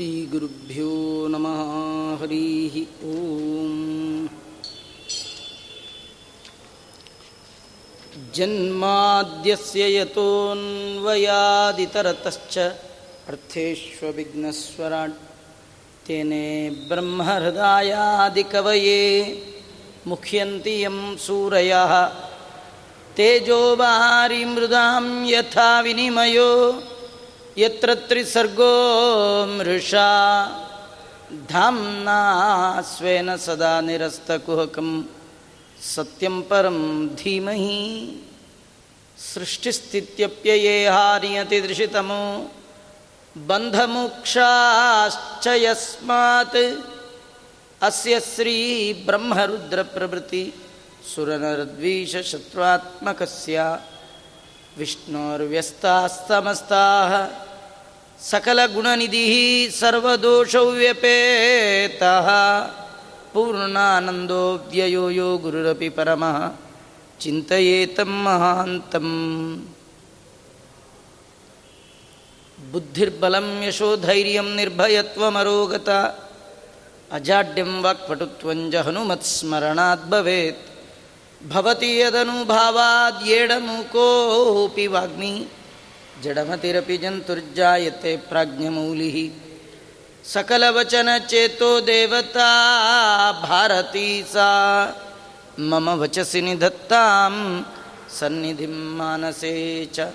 श्रीगुरुभ्यो नमः। हरिः ॐ जन्माद्यस्य यतोऽन्वयादितरतश्च अर्थेष्वविघ्नस्वराट्। तेने ब्रह्महृदायादिकवये मुह्यन्ति यं सूरयः। तेजोबारी मृदां यथा विनिमयो ಯತ್ರ ತ್ರಿಸರ್ಗೋ ಮೃಷಾ ಧಾಮ್ನಾ ಸ್ವೇನ ಸದಾ ನಿರಸ್ತಕುಹಕಂ ಸತ್ಯಂ ಪರಂ ಧೀಮಹಿ ಸೃಷ್ಟಿಸ್ಥಿತ್ಯಪ್ಯಯೇ ಹಾರಿಯತಿ ದೃಶಿತಮೋ ಬಂಧಮೋಕ್ಷಾಶ್ಚ ಯಸ್ಮಾತ್ ಅಸ್ಯ ಶ್ರೀ ಬ್ರಹ್ಮರುದ್ರಪ್ರಭೃತಿ ಸುರನರದ್ವೀಷಶತ್ರುತ್ಮಕಸ್ಯ विष्णोर्व्यस्तास्तमस्ताः सकलगुणनिधिः सर्वदोषव्यपेतः पूर्णानन्दो व्ययो यो गुरुरपि परमः चिन्तयेतं महान्तम् बुद्धिर्बलं यशोधैर्यं निर्भयत्वमरोगता अजाड्यं वाक्पटुत्वञ्च हनुमत्स्मरणात् भवेत् भवति यदनुभावाद्येडमुकोऽपि वाग्मी। जडमतिरपि जन्तुर्जायते प्राज्ञमौलिः। सकलवचनचेतो देवता भारती सा। मम वचसि निधत्तां सन्निधिं मानसे च।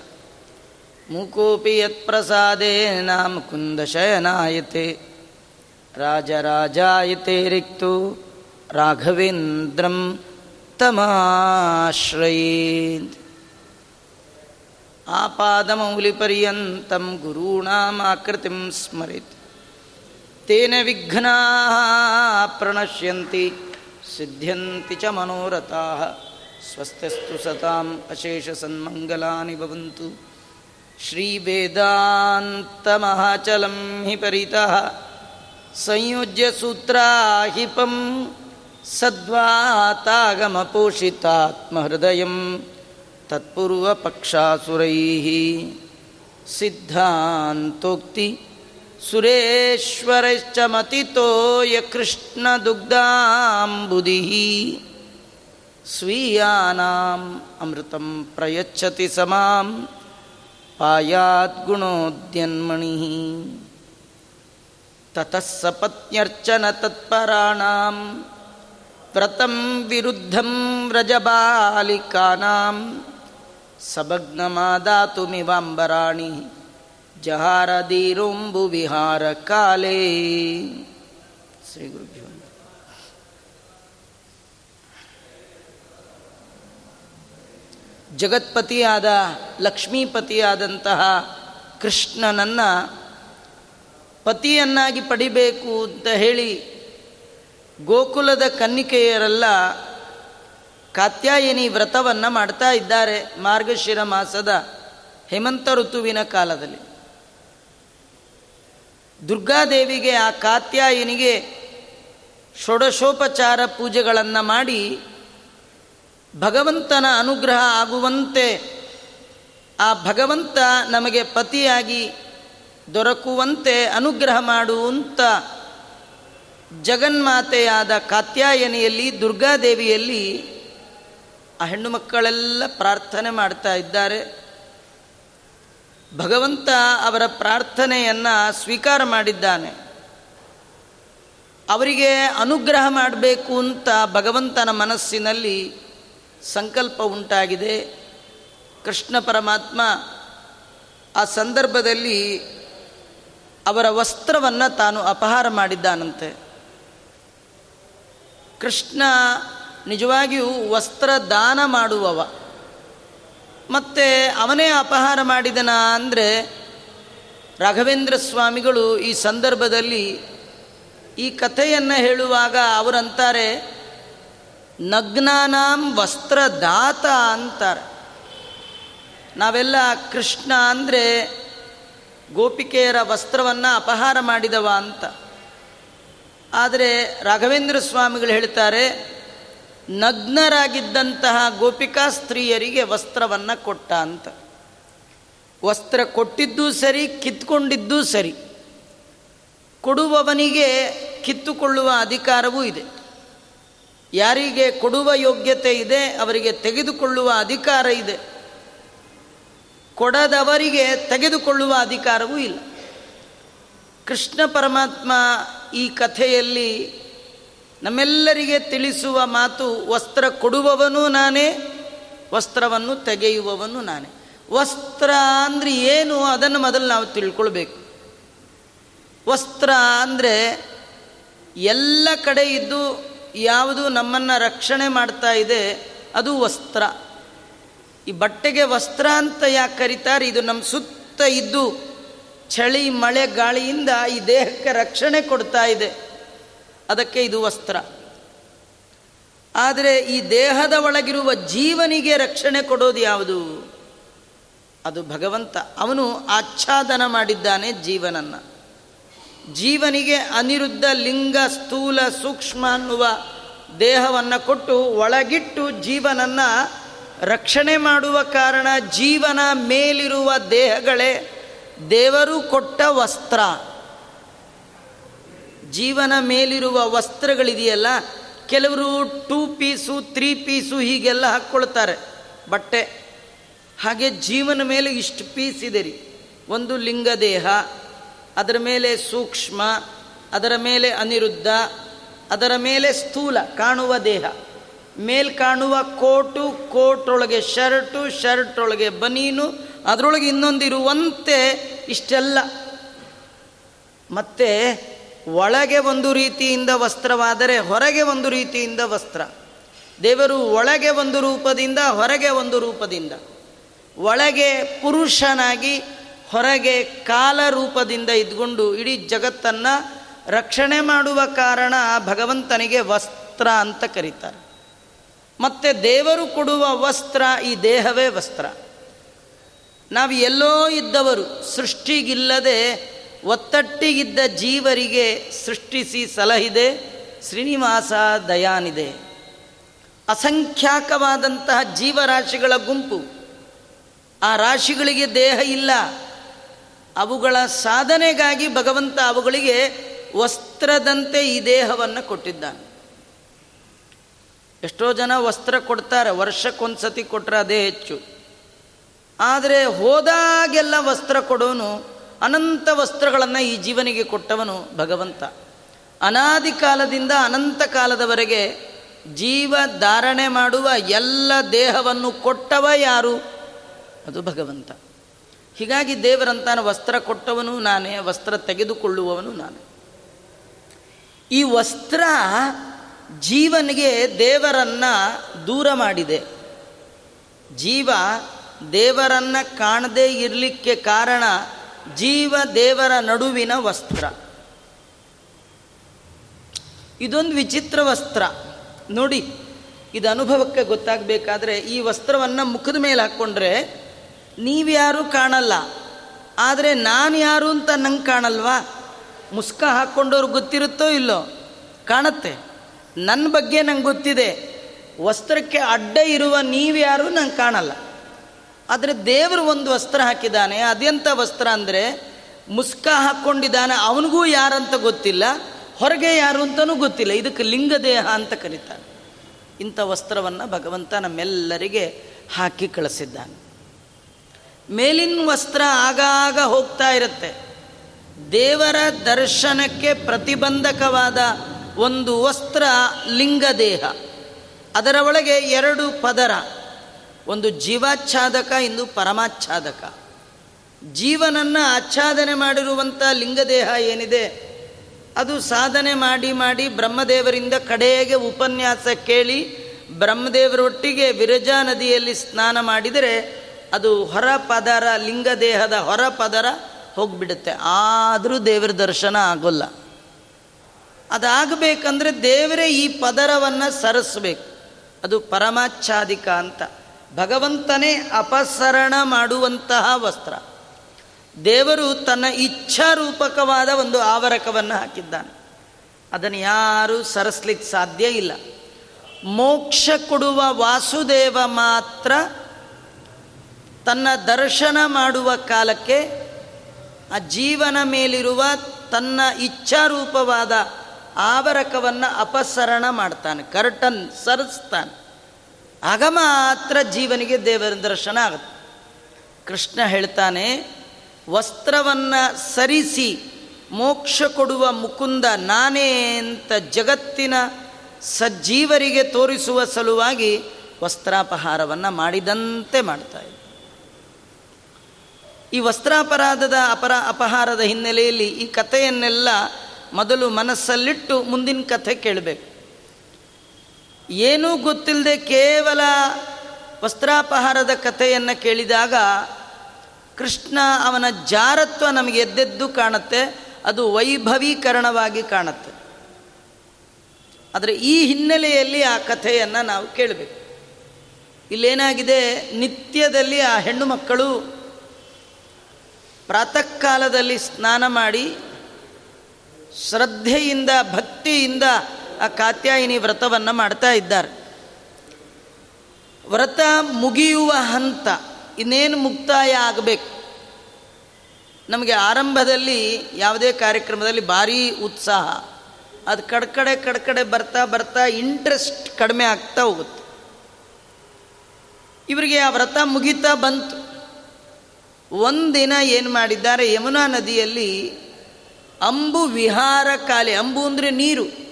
मूकोऽपि यत्प्रसादेन मुकुन्दशयनायते राजराजायते रिक्तो राघवेन्द्रं तमाश्रयेत् आपादमौलिपर्यन्तं गुरूणामाकृतिं स्मरेत् तेन विघ्नाः प्रणश्यन्ति सिद्ध्यन्ति च मनोरथाः स्वस्तिस्तु सताम् अशेषसन्मङ्गलानि भवन्तु श्रीवेदान्तमहाचलं हि परितः संयोज्य सूत्राहिपं सद्वातागमपोषितात्महृदयं तत्पूर्वपक्षासुरैः सिद्धान्तोक्ति सुरेश्वरश्च मतितो यकृष्णदुग्धाम्बुधिः स्वीयानाम् अमृतं प्रयच्छति समां पायाद्गुणोद्यन्मणिः ततः ಪ್ರತಂ ವಿರುದ್ಧಂ ವ್ರಜಬಾಲಿಕಾನಾಂ ಸಭಗ್ನಮಾದಾತು ಮಿವಾಂಬರಾಣಿ ಜಹಾರದೀರುಂಬು ವಿಹಾರ ಕಾಲೇ. ಶ್ರೀ ಗುರುಭ್ಯೋ ಜಗತ್ಪತಿಯಾದ ಲಕ್ಷ್ಮೀಪತಿಯಾದಂತಹ ಕೃಷ್ಣನನ್ನ ಪತಿಯನ್ನಾಗಿ ಪಡಿಬೇಕು ಅಂತ ಹೇಳಿ ಗೋಕುಲದ ಕನ್ನಿಕೆಯರೆಲ್ಲ ಕಾತ್ಯಾಯಿನಿ ವ್ರತವನ್ನು ಮಾಡ್ತಾ ಇದ್ದಾರೆ ಮಾರ್ಗಶಿರ ಮಾಸದ ಹೇಮಂತ ಋತುವಿನ ಕಾಲದಲ್ಲಿ. ದುರ್ಗಾದೇವಿಗೆ ಆ ಕಾತ್ಯಾಯಿನಿಗೆ ಷೋಡಶೋಪಚಾರ ಪೂಜೆಗಳನ್ನು ಮಾಡಿ ಭಗವಂತನ ಅನುಗ್ರಹ ಆಗುವಂತೆ ಆ ಭಗವಂತ ನಮಗೆ ಪತಿಯಾಗಿ ದೊರಕುವಂತೆ ಅನುಗ್ರಹ ಮಾಡುವಂಥ ಜಗನ್ಮಾತೆಯಾದ ಕಾತ್ಯಾಯನಿಯಲ್ಲಿ, ದುರ್ಗಾದೇವಿಯಲ್ಲಿ ಆ ಹೆಣ್ಣು ಮಕ್ಕಳೆಲ್ಲ ಪ್ರಾರ್ಥನೆ ಮಾಡ್ತಾ ಇದ್ದಾರೆ. ಭಗವಂತ ಅವರ ಪ್ರಾರ್ಥನೆಯನ್ನು ಸ್ವೀಕಾರ ಮಾಡಿದ್ದಾನೆ. ಅವರಿಗೆ ಅನುಗ್ರಹ ಮಾಡಬೇಕು ಅಂತ ಭಗವಂತನ ಮನಸ್ಸಿನಲ್ಲಿ ಸಂಕಲ್ಪ ಉಂಟಾಗಿದೆ. ಕೃಷ್ಣ ಪರಮಾತ್ಮ ಆ ಸಂದರ್ಭದಲ್ಲಿ ಅವರ ವಸ್ತ್ರವನ್ನು ತಾನು ಅಪಹಾರ ಮಾಡಿದ್ದಾನಂತೆ. ಕೃಷ್ಣ ನಿಜವಾಗಿಯೂ ವಸ್ತ್ರ ದಾನ ಮಾಡುವವ. ಮತ್ತು ಅವನೇ ಅಪಹಾರ ಮಾಡಿದನ ಅಂದರೆ ರಾಘವೇಂದ್ರ ಸ್ವಾಮಿಗಳು ಈ ಸಂದರ್ಭದಲ್ಲಿ ಈ ಕಥೆಯನ್ನು ಹೇಳುವಾಗ ಅವರಂತಾರೆ, ನಗ್ನಾನಾಂ ವಸ್ತ್ರದಾತ ಅಂತಾರೆ. ನಾವೆಲ್ಲ ಕೃಷ್ಣ ಅಂದರೆ ಗೋಪಿಕೆಯರ ವಸ್ತ್ರವನ್ನು ಅಪಹಾರ ಮಾಡಿದವ ಅಂತ. ಆದರೆ ರಾಘವೇಂದ್ರ ಸ್ವಾಮಿಗಳು ಹೇಳ್ತಾರೆ, ನಗ್ನರಾಗಿದ್ದಂತಹ ಗೋಪಿಕಾ ಸ್ತ್ರೀಯರಿಗೆ ವಸ್ತ್ರವನ್ನು ಕೊಟ್ಟ ಅಂತ. ವಸ್ತ್ರ ಕೊಟ್ಟಿದ್ದೂ ಸರಿ, ಕಿತ್ಕೊಂಡಿದ್ದೂ ಸರಿ. ಕೊಡುವವನಿಗೆ ಕಿತ್ತುಕೊಳ್ಳುವ ಅಧಿಕಾರವೂ ಇದೆ. ಯಾರಿಗೆ ಕೊಡುವ ಯೋಗ್ಯತೆ ಇದೆ, ಅವರಿಗೆ ತೆಗೆದುಕೊಳ್ಳುವ ಅಧಿಕಾರ ಇದೆ. ಕೊಡದವರಿಗೆ ತೆಗೆದುಕೊಳ್ಳುವ ಅಧಿಕಾರವೂ ಇಲ್ಲ. ಕೃಷ್ಣ ಪರಮಾತ್ಮ ಈ ಕಥೆಯಲ್ಲಿ ನಮ್ಮೆಲ್ಲರಿಗೆ ತಿಳಿಸುವ ಮಾತು ವಸ್ತ್ರ ಕೊಡುವವನು ನಾನೇ, ವಸ್ತ್ರವನ್ನು ತೆಗೆಯುವವನು ನಾನೇ. ವಸ್ತ್ರ ಅಂದರೆ ಏನು ಅದನ್ನು ಮೊದಲು ನಾವು ತಿಳ್ಕೊಳ್ಬೇಕು. ವಸ್ತ್ರ ಅಂದರೆ ಎಲ್ಲ ಕಡೆ ಇದ್ದು ಯಾವುದು ನಮ್ಮನ್ನು ರಕ್ಷಣೆ ಮಾಡ್ತಾ ಇದೆ, ಅದು ವಸ್ತ್ರ. ಈ ಬಟ್ಟೆಗೆ ವಸ್ತ್ರ ಅಂತ ಯಾಕೆ ಕರೀತಾರೆ? ಇದು ನಮ್ಮ ಸುತ್ತ ಇದ್ದು ಚಳಿ ಮಳೆ ಗಾಳಿಯಿಂದ ಈ ದೇಹಕ್ಕೆ ರಕ್ಷಣೆ ಕೊಡ್ತಾ ಇದೆ. ಅದಕ್ಕೆ ಇದು ವಸ್ತ್ರ. ಆದರೆ ಈ ದೇಹದ ಒಳಗಿರುವ ಜೀವನಿಗೆ ರಕ್ಷಣೆ ಕೊಡೋದು ಯಾವುದು? ಅದು ಭಗವಂತ. ಅವನು ಆಚ್ಛಾದನ ಮಾಡಿದ್ದಾನೆ ಜೀವನನ್ನು. ಜೀವನಿಗೆ ಅನಿರುದ್ಧ ಲಿಂಗ, ಸ್ಥೂಲ, ಸೂಕ್ಷ್ಮ ಅನ್ನುವ ದೇಹವನ್ನು ಕೊಟ್ಟು ಒಳಗಿಟ್ಟು ಜೀವನನ್ನು ರಕ್ಷಣೆ ಮಾಡುವ ಕಾರಣ ಜೀವನ ಮೇಲಿರುವ ದೇಹಗಳೇ ದೇವರು ಕೊಟ್ಟ ವಸ್ತ್ರ. ಜೀವನ ಮೇಲಿರುವ ವಸ್ತ್ರಗಳಿದೆಯಲ್ಲ, ಕೆಲವರು ಟೂ ಪೀಸು ತ್ರೀ ಪೀಸು ಹೀಗೆಲ್ಲ ಹಾಕ್ಕೊಳ್ತಾರೆ. ಬಟ್ಟೆ, ಹಾಗೆ ಜೀವನ ಮೇಲೆ ಇಷ್ಟು ಪೀಸ್ ಇದೆ ರೀ. ಒಂದು ಲಿಂಗದೇಹ, ಅದರ ಮೇಲೆ ಸೂಕ್ಷ್ಮ, ಅದರ ಮೇಲೆ ಅನಿರುದ್ಧ, ಅದರ ಮೇಲೆ ಸ್ಥೂಲ, ಕಾಣುವ ದೇಹ. ಮೇಲ್ ಕಾಣುವ ಕೋಟು ಕೋಟ್ ಒಳಗೆ ಶರ್ಟು ಶರ್ಟ್ ಒಳಗೆ ಬನೀನು ಅದರೊಳಗೆ ಇನ್ನೊಂದಿರುವಂತೆ ಇಷ್ಟೆಲ್ಲ. ಮತ್ತೆ ಒಳಗೆ ಒಂದು ರೀತಿಯಿಂದ ವಸ್ತ್ರವಾದರೆ ಹೊರಗೆ ಒಂದು ರೀತಿಯಿಂದ ವಸ್ತ್ರ. ದೇವರು ಒಳಗೆ ಒಂದು ರೂಪದಿಂದ, ಹೊರಗೆ ಒಂದು ರೂಪದಿಂದ. ಒಳಗೆ ಪುರುಷನಾಗಿ, ಹೊರಗೆ ಕಾಲ ರೂಪದಿಂದ ಇದ್ಕೊಂಡು ಇಡೀ ಜಗತ್ತನ್ನು ರಕ್ಷಣೆ ಮಾಡುವ ಕಾರಣ ಭಗವಂತನಿಗೆ ವಸ್ತ್ರ ಅಂತ ಕರೀತಾರೆ. ಮತ್ತು ದೇವರು ಕೊಡುವ ವಸ್ತ್ರ ಈ ದೇಹವೇ ವಸ್ತ್ರ. ನಾವು ಎಲ್ಲೋ ಇದ್ದವರು, ಸೃಷ್ಟಿಗಿಲ್ಲದೆ ಒತ್ತಟ್ಟಿಗಿದ್ದ ಜೀವರಿಗೆ ಸೃಷ್ಟಿಸಿ ಸಲಹಿದೆ, ಶ್ರೀನಿವಾಸ ದಯಾನಿದೆ ಅಸಂಖ್ಯಾಕವಾದಂತಹ ಜೀವರಾಶಿಗಳ ಗುಂಪು. ಆ ರಾಶಿಗಳಿಗೆ ದೇಹ ಇಲ್ಲ. ಅವುಗಳ ಸಾಧನೆಗಾಗಿ ಭಗವಂತ ಅವುಗಳಿಗೆ ವಸ್ತ್ರದಂತೆ ಈ ದೇಹವನ್ನು ಕೊಟ್ಟಿದ್ದಾನೆ. ಎಷ್ಟೋ ಜನ ವಸ್ತ್ರ ಕೊಡ್ತಾರೆ, ವರ್ಷಕ್ಕೊಂದ್ಸತಿ ಕೊಟ್ಟರೆ ಅದೇ ಹೆಚ್ಚು. ಆದರೆ ಹೋದಾಗೆಲ್ಲ ವಸ್ತ್ರ ಕೊಡೋನು, ಅನಂತ ವಸ್ತ್ರಗಳನ್ನು ಈ ಜೀವನಿಗೆ ಕೊಟ್ಟವನು ಭಗವಂತ. ಅನಾದಿ ಕಾಲದಿಂದ ಅನಂತ ಕಾಲದವರೆಗೆ ಜೀವ ಧಾರಣೆ ಮಾಡುವ ಎಲ್ಲ ದೇಹವನ್ನು ಕೊಟ್ಟವ ಯಾರು? ಅದು ಭಗವಂತ. ಹೀಗಾಗಿ ದೇವರಂತಾನು ವಸ್ತ್ರ ಕೊಟ್ಟವನು ನಾನೇ, ವಸ್ತ್ರ ತೆಗೆದುಕೊಳ್ಳುವವನು ನಾನೇ. ಈ ವಸ್ತ್ರ ಜೀವನಿಗೆ ದೇವರನ್ನು ದೂರ ಮಾಡಿದೆ. ಜೀವ ದೇವರನ್ನು ಕಾಣದೇ ಇರಲಿಕ್ಕೆ ಕಾರಣ ಜೀವ ದೇವರ ನಡುವಿನ ವಸ್ತ್ರ. ಇದೊಂದು ವಿಚಿತ್ರ ವಸ್ತ್ರ. ನೋಡಿ, ಇದು ಅನುಭವಕ್ಕೆ ಗೊತ್ತಾಗಬೇಕಾದ್ರೆ ಈ ವಸ್ತ್ರವನ್ನು ಮುಖದ ಮೇಲೆ ಹಾಕ್ಕೊಂಡ್ರೆ ನೀವ್ಯಾರೂ ಕಾಣಲ್ಲ, ಆದರೆ ನಾನು ಯಾರು ಅಂತ ನಂಗೆ ಕಾಣಲ್ವಾ? ಮುಸ್ಕ ಹಾಕ್ಕೊಂಡವ್ರು ಗೊತ್ತಿರುತ್ತೋ ಇಲ್ಲೋ? ಕಾಣತ್ತೆ. ನನ್ನ ಬಗ್ಗೆ ನಂಗೆ ಗೊತ್ತಿದೆ. ವಸ್ತ್ರಕ್ಕೆ ಅಡ್ಡ ಇರುವ ನೀವ್ಯಾರು ನಂಗೆ ಕಾಣಲ್ಲ. ಆದರೆ ದೇವರು ಒಂದು ವಸ್ತ್ರ ಹಾಕಿದ್ದಾನೆ ಅದೆಂಥ ವಸ್ತ್ರ ಅಂದರೆ ಮುಸ್ಕ ಹಾಕ್ಕೊಂಡಿದ್ದಾನೆ, ಅವನಿಗೂ ಯಾರಂತ ಗೊತ್ತಿಲ್ಲ, ಹೊರಗೆ ಯಾರು ಅಂತನೂ ಗೊತ್ತಿಲ್ಲ, ಇದಕ್ಕೆ ಲಿಂಗದೇಹ ಅಂತ ಕರೀತಾನೆ ಇಂಥ ವಸ್ತ್ರವನ್ನು ಭಗವಂತ ನಮ್ಮೆಲ್ಲರಿಗೆ ಹಾಕಿ ಕಳಿಸಿದ್ದಾನೆ. ಮೇಲಿನ ವಸ್ತ್ರ ಆಗಾಗ ಹೋಗ್ತಾ ಇರುತ್ತೆ. ದೇವರ ದರ್ಶನಕ್ಕೆ ಪ್ರತಿಬಂಧಕವಾದ ಒಂದು ವಸ್ತ್ರ ಲಿಂಗದೇಹ. ಅದರ ಒಳಗೆ ಎರಡು ಪದರ. ಒಂದು ಜೀವಾಚ್ಛಾದಕ, ಇಂದು ಪರಮಾಚ್ಛಾದಕ. ಜೀವನನ್ನು ಆಚ್ಛಾದನೆ ಮಾಡಿರುವಂಥ ಲಿಂಗದೇಹ ಏನಿದೆ, ಅದು ಸಾಧನೆ ಮಾಡಿ ಮಾಡಿ ಬ್ರಹ್ಮದೇವರಿಂದ ಕಡೆಗೆ ಉಪನ್ಯಾಸ ಕೇಳಿ ಬ್ರಹ್ಮದೇವರೊಟ್ಟಿಗೆ ವಿರಜಾ ನದಿಯಲ್ಲಿ ಸ್ನಾನ ಮಾಡಿದರೆ ಅದು ಹೊರ ಪದರ ಲಿಂಗದೇಹದ ಹೊರ ಪದರ ಹೋಗಿಬಿಡುತ್ತೆ. ಆದರೂ ದೇವರ ದರ್ಶನ ಆಗೋಲ್ಲ. ಅದಾಗಬೇಕಂದ್ರೆ ದೇವರೇ ಈ ಪದರವನ್ನು ಸರಿಸ್ಬೇಕು. ಅದು ಪರಮಾಚ್ಛಾದಿಕ ಅಂತ. ಭಗವಂತನೇ ಅಪಸರಣ ಮಾಡುವಂತಹ ವಸ್ತ್ರ. ದೇವರು ತನ್ನ ಇಚ್ಛಾರೂಪಕವಾದ ಒಂದು ಆವರಕವನ್ನು ಹಾಕಿದ್ದಾನೆ. ಅದನ್ನು ಯಾರೂ ಸರಸ್ಲಿಕ್ಕೆ ಸಾಧ್ಯ ಇಲ್ಲ. ಮೋಕ್ಷ ಕೊಡುವ ವಾಸುದೇವ ಮಾತ್ರ ತನ್ನ ದರ್ಶನ ಮಾಡುವ ಕಾಲಕ್ಕೆ ಆ ಜೀವನ ಮೇಲಿರುವ ತನ್ನ ಇಚ್ಛಾರೂಪವಾದ ಆವರಕವನ್ನು ಅಪಸರಣ ಮಾಡ್ತಾನೆ ಕರ್ಟನ್ ಸರಿಸ್ತಾನೆ. ಆಗ ಮಾತ್ರ ಜೀವನಿಗೆ ದೇವರ ದರ್ಶನ ಆಗುತ್ತೆ. ಕೃಷ್ಣ ಹೇಳ್ತಾನೆ, ವಸ್ತ್ರವನ್ನು ಸರಿಸಿ ಮೋಕ್ಷ ಕೊಡುವ ಮುಕುಂದ ನಾನೇ ಅಂತ ಜಗತ್ತಿನ ಸಜ್ಜೀವರಿಗೆ ತೋರಿಸುವ ಸಲುವಾಗಿ ವಸ್ತ್ರಾಪಹಾರವನ್ನು ಮಾಡಿದಂತೆ ಮಾಡ್ತಾ ಇದ್ದ. ಈ ವಸ್ತ್ರಾಪರಾಧದ ಅಪರ ಅಪಹಾರದ ಹಿನ್ನೆಲೆಯಲ್ಲಿ ಈ ಕಥೆಯನ್ನೆಲ್ಲ ಮೊದಲು ಮನಸ್ಸಲ್ಲಿಟ್ಟು ಮುಂದಿನ ಕಥೆ ಕೇಳಬೇಕು. ಏನೂ ಗೊತ್ತಿಲ್ಲದೆ ಕೇವಲ ವಸ್ತ್ರಾಪಹಾರದ ಕಥೆಯನ್ನು ಕೇಳಿದಾಗ ಕೃಷ್ಣ ಅವನ ಜಾರತ್ವ ನಮಗೆ ಎದ್ದೆದ್ದು ಕಾಣುತ್ತೆ, ಅದು ವೈಭವೀಕರಣವಾಗಿ ಕಾಣುತ್ತೆ. ಆದರೆ ಈ ಹಿನ್ನೆಲೆಯಲ್ಲಿ ಆ ಕಥೆಯನ್ನು ನಾವು ಕೇಳಬೇಕು. ಇಲ್ಲೇನಾಗಿದೆ, ನಿತ್ಯದಲ್ಲಿ ಆ ಹೆಣ್ಣು ಮಕ್ಕಳು ಪ್ರಾತಃ ಕಾಲದಲ್ಲಿ ಸ್ನಾನ ಮಾಡಿ ಶ್ರದ್ಧೆಯಿಂದ ಭಕ್ತಿಯಿಂದ ಆ ಕಾತ್ಯಾಯಿನಿ ವ್ರತವನ್ನು ಮಾಡ್ತಾ ಇದ್ದಾರೆ. ವ್ರತ ಮುಗಿಯುವ ಹಂತ ಇನ್ನೇನು ಮುಕ್ತಾಯ ಆಗಬೇಕು? ನಮಗೆ ಆರಂಭದಲ್ಲಿ ಯಾವುದೇ ಕಾರ್ಯಕ್ರಮದಲ್ಲಿ ಭಾರೀ ಉತ್ಸಾಹ. ಅದು ಕಡ್ಕಡೆ ಕಡ್ಕಡೆ ಬರ್ತಾ ಬರ್ತಾ ಇಂಟ್ರೆಸ್ಟ್ ಕಡಿಮೆ ಆಗ್ತಾ ಹೋಗುತ್ತೆ. ಇವರಿಗೆ ಆ ವ್ರತ ಮುಗಿತಾ ಬಂತು. ಒಂದಿನ ಏನು ಮಾಡಿದ್ದಾರೆ, ಯಮುನಾ ನದಿಯಲ್ಲಿ ಅಂಬು ವಿಹಾರ ಕಾಲೆ, ಅಂಬು ಅಂದರೆ ನೀರು.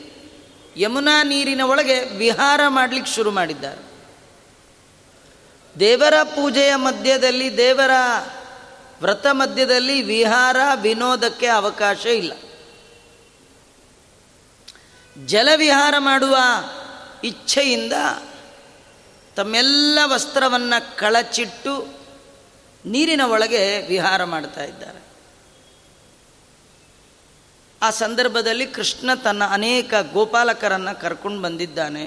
ಯಮುನಾ ನೀರಿನ ಒಳಗೆ ವಿಹಾರ ಮಾಡಲಿಕ್ಕೆ ಶುರು ಮಾಡಿದ್ದಾರೆ. ದೇವರ ಪೂಜೆಯ ಮಧ್ಯದಲ್ಲಿ, ದೇವರ ವ್ರತ ಮಧ್ಯದಲ್ಲಿ ವಿಹಾರ ವಿನೋದಕ್ಕೆ ಅವಕಾಶ ಇಲ್ಲ. ಜಲವಿಹಾರ ಮಾಡುವ ಇಚ್ಛೆಯಿಂದ ತಮ್ಮೆಲ್ಲ ವಸ್ತ್ರವನ್ನು ಕಳಚಿಟ್ಟು ನೀರಿನ ಒಳಗೆ ವಿಹಾರ ಮಾಡ್ತಾ ಇದ್ದಾರೆ. ಆ ಸಂದರ್ಭದಲ್ಲಿ ಕೃಷ್ಣ ತನ್ನ ಅನೇಕ ಗೋಪಾಲಕರನ್ನು ಕರ್ಕೊಂಡು ಬಂದಿದ್ದಾನೆ.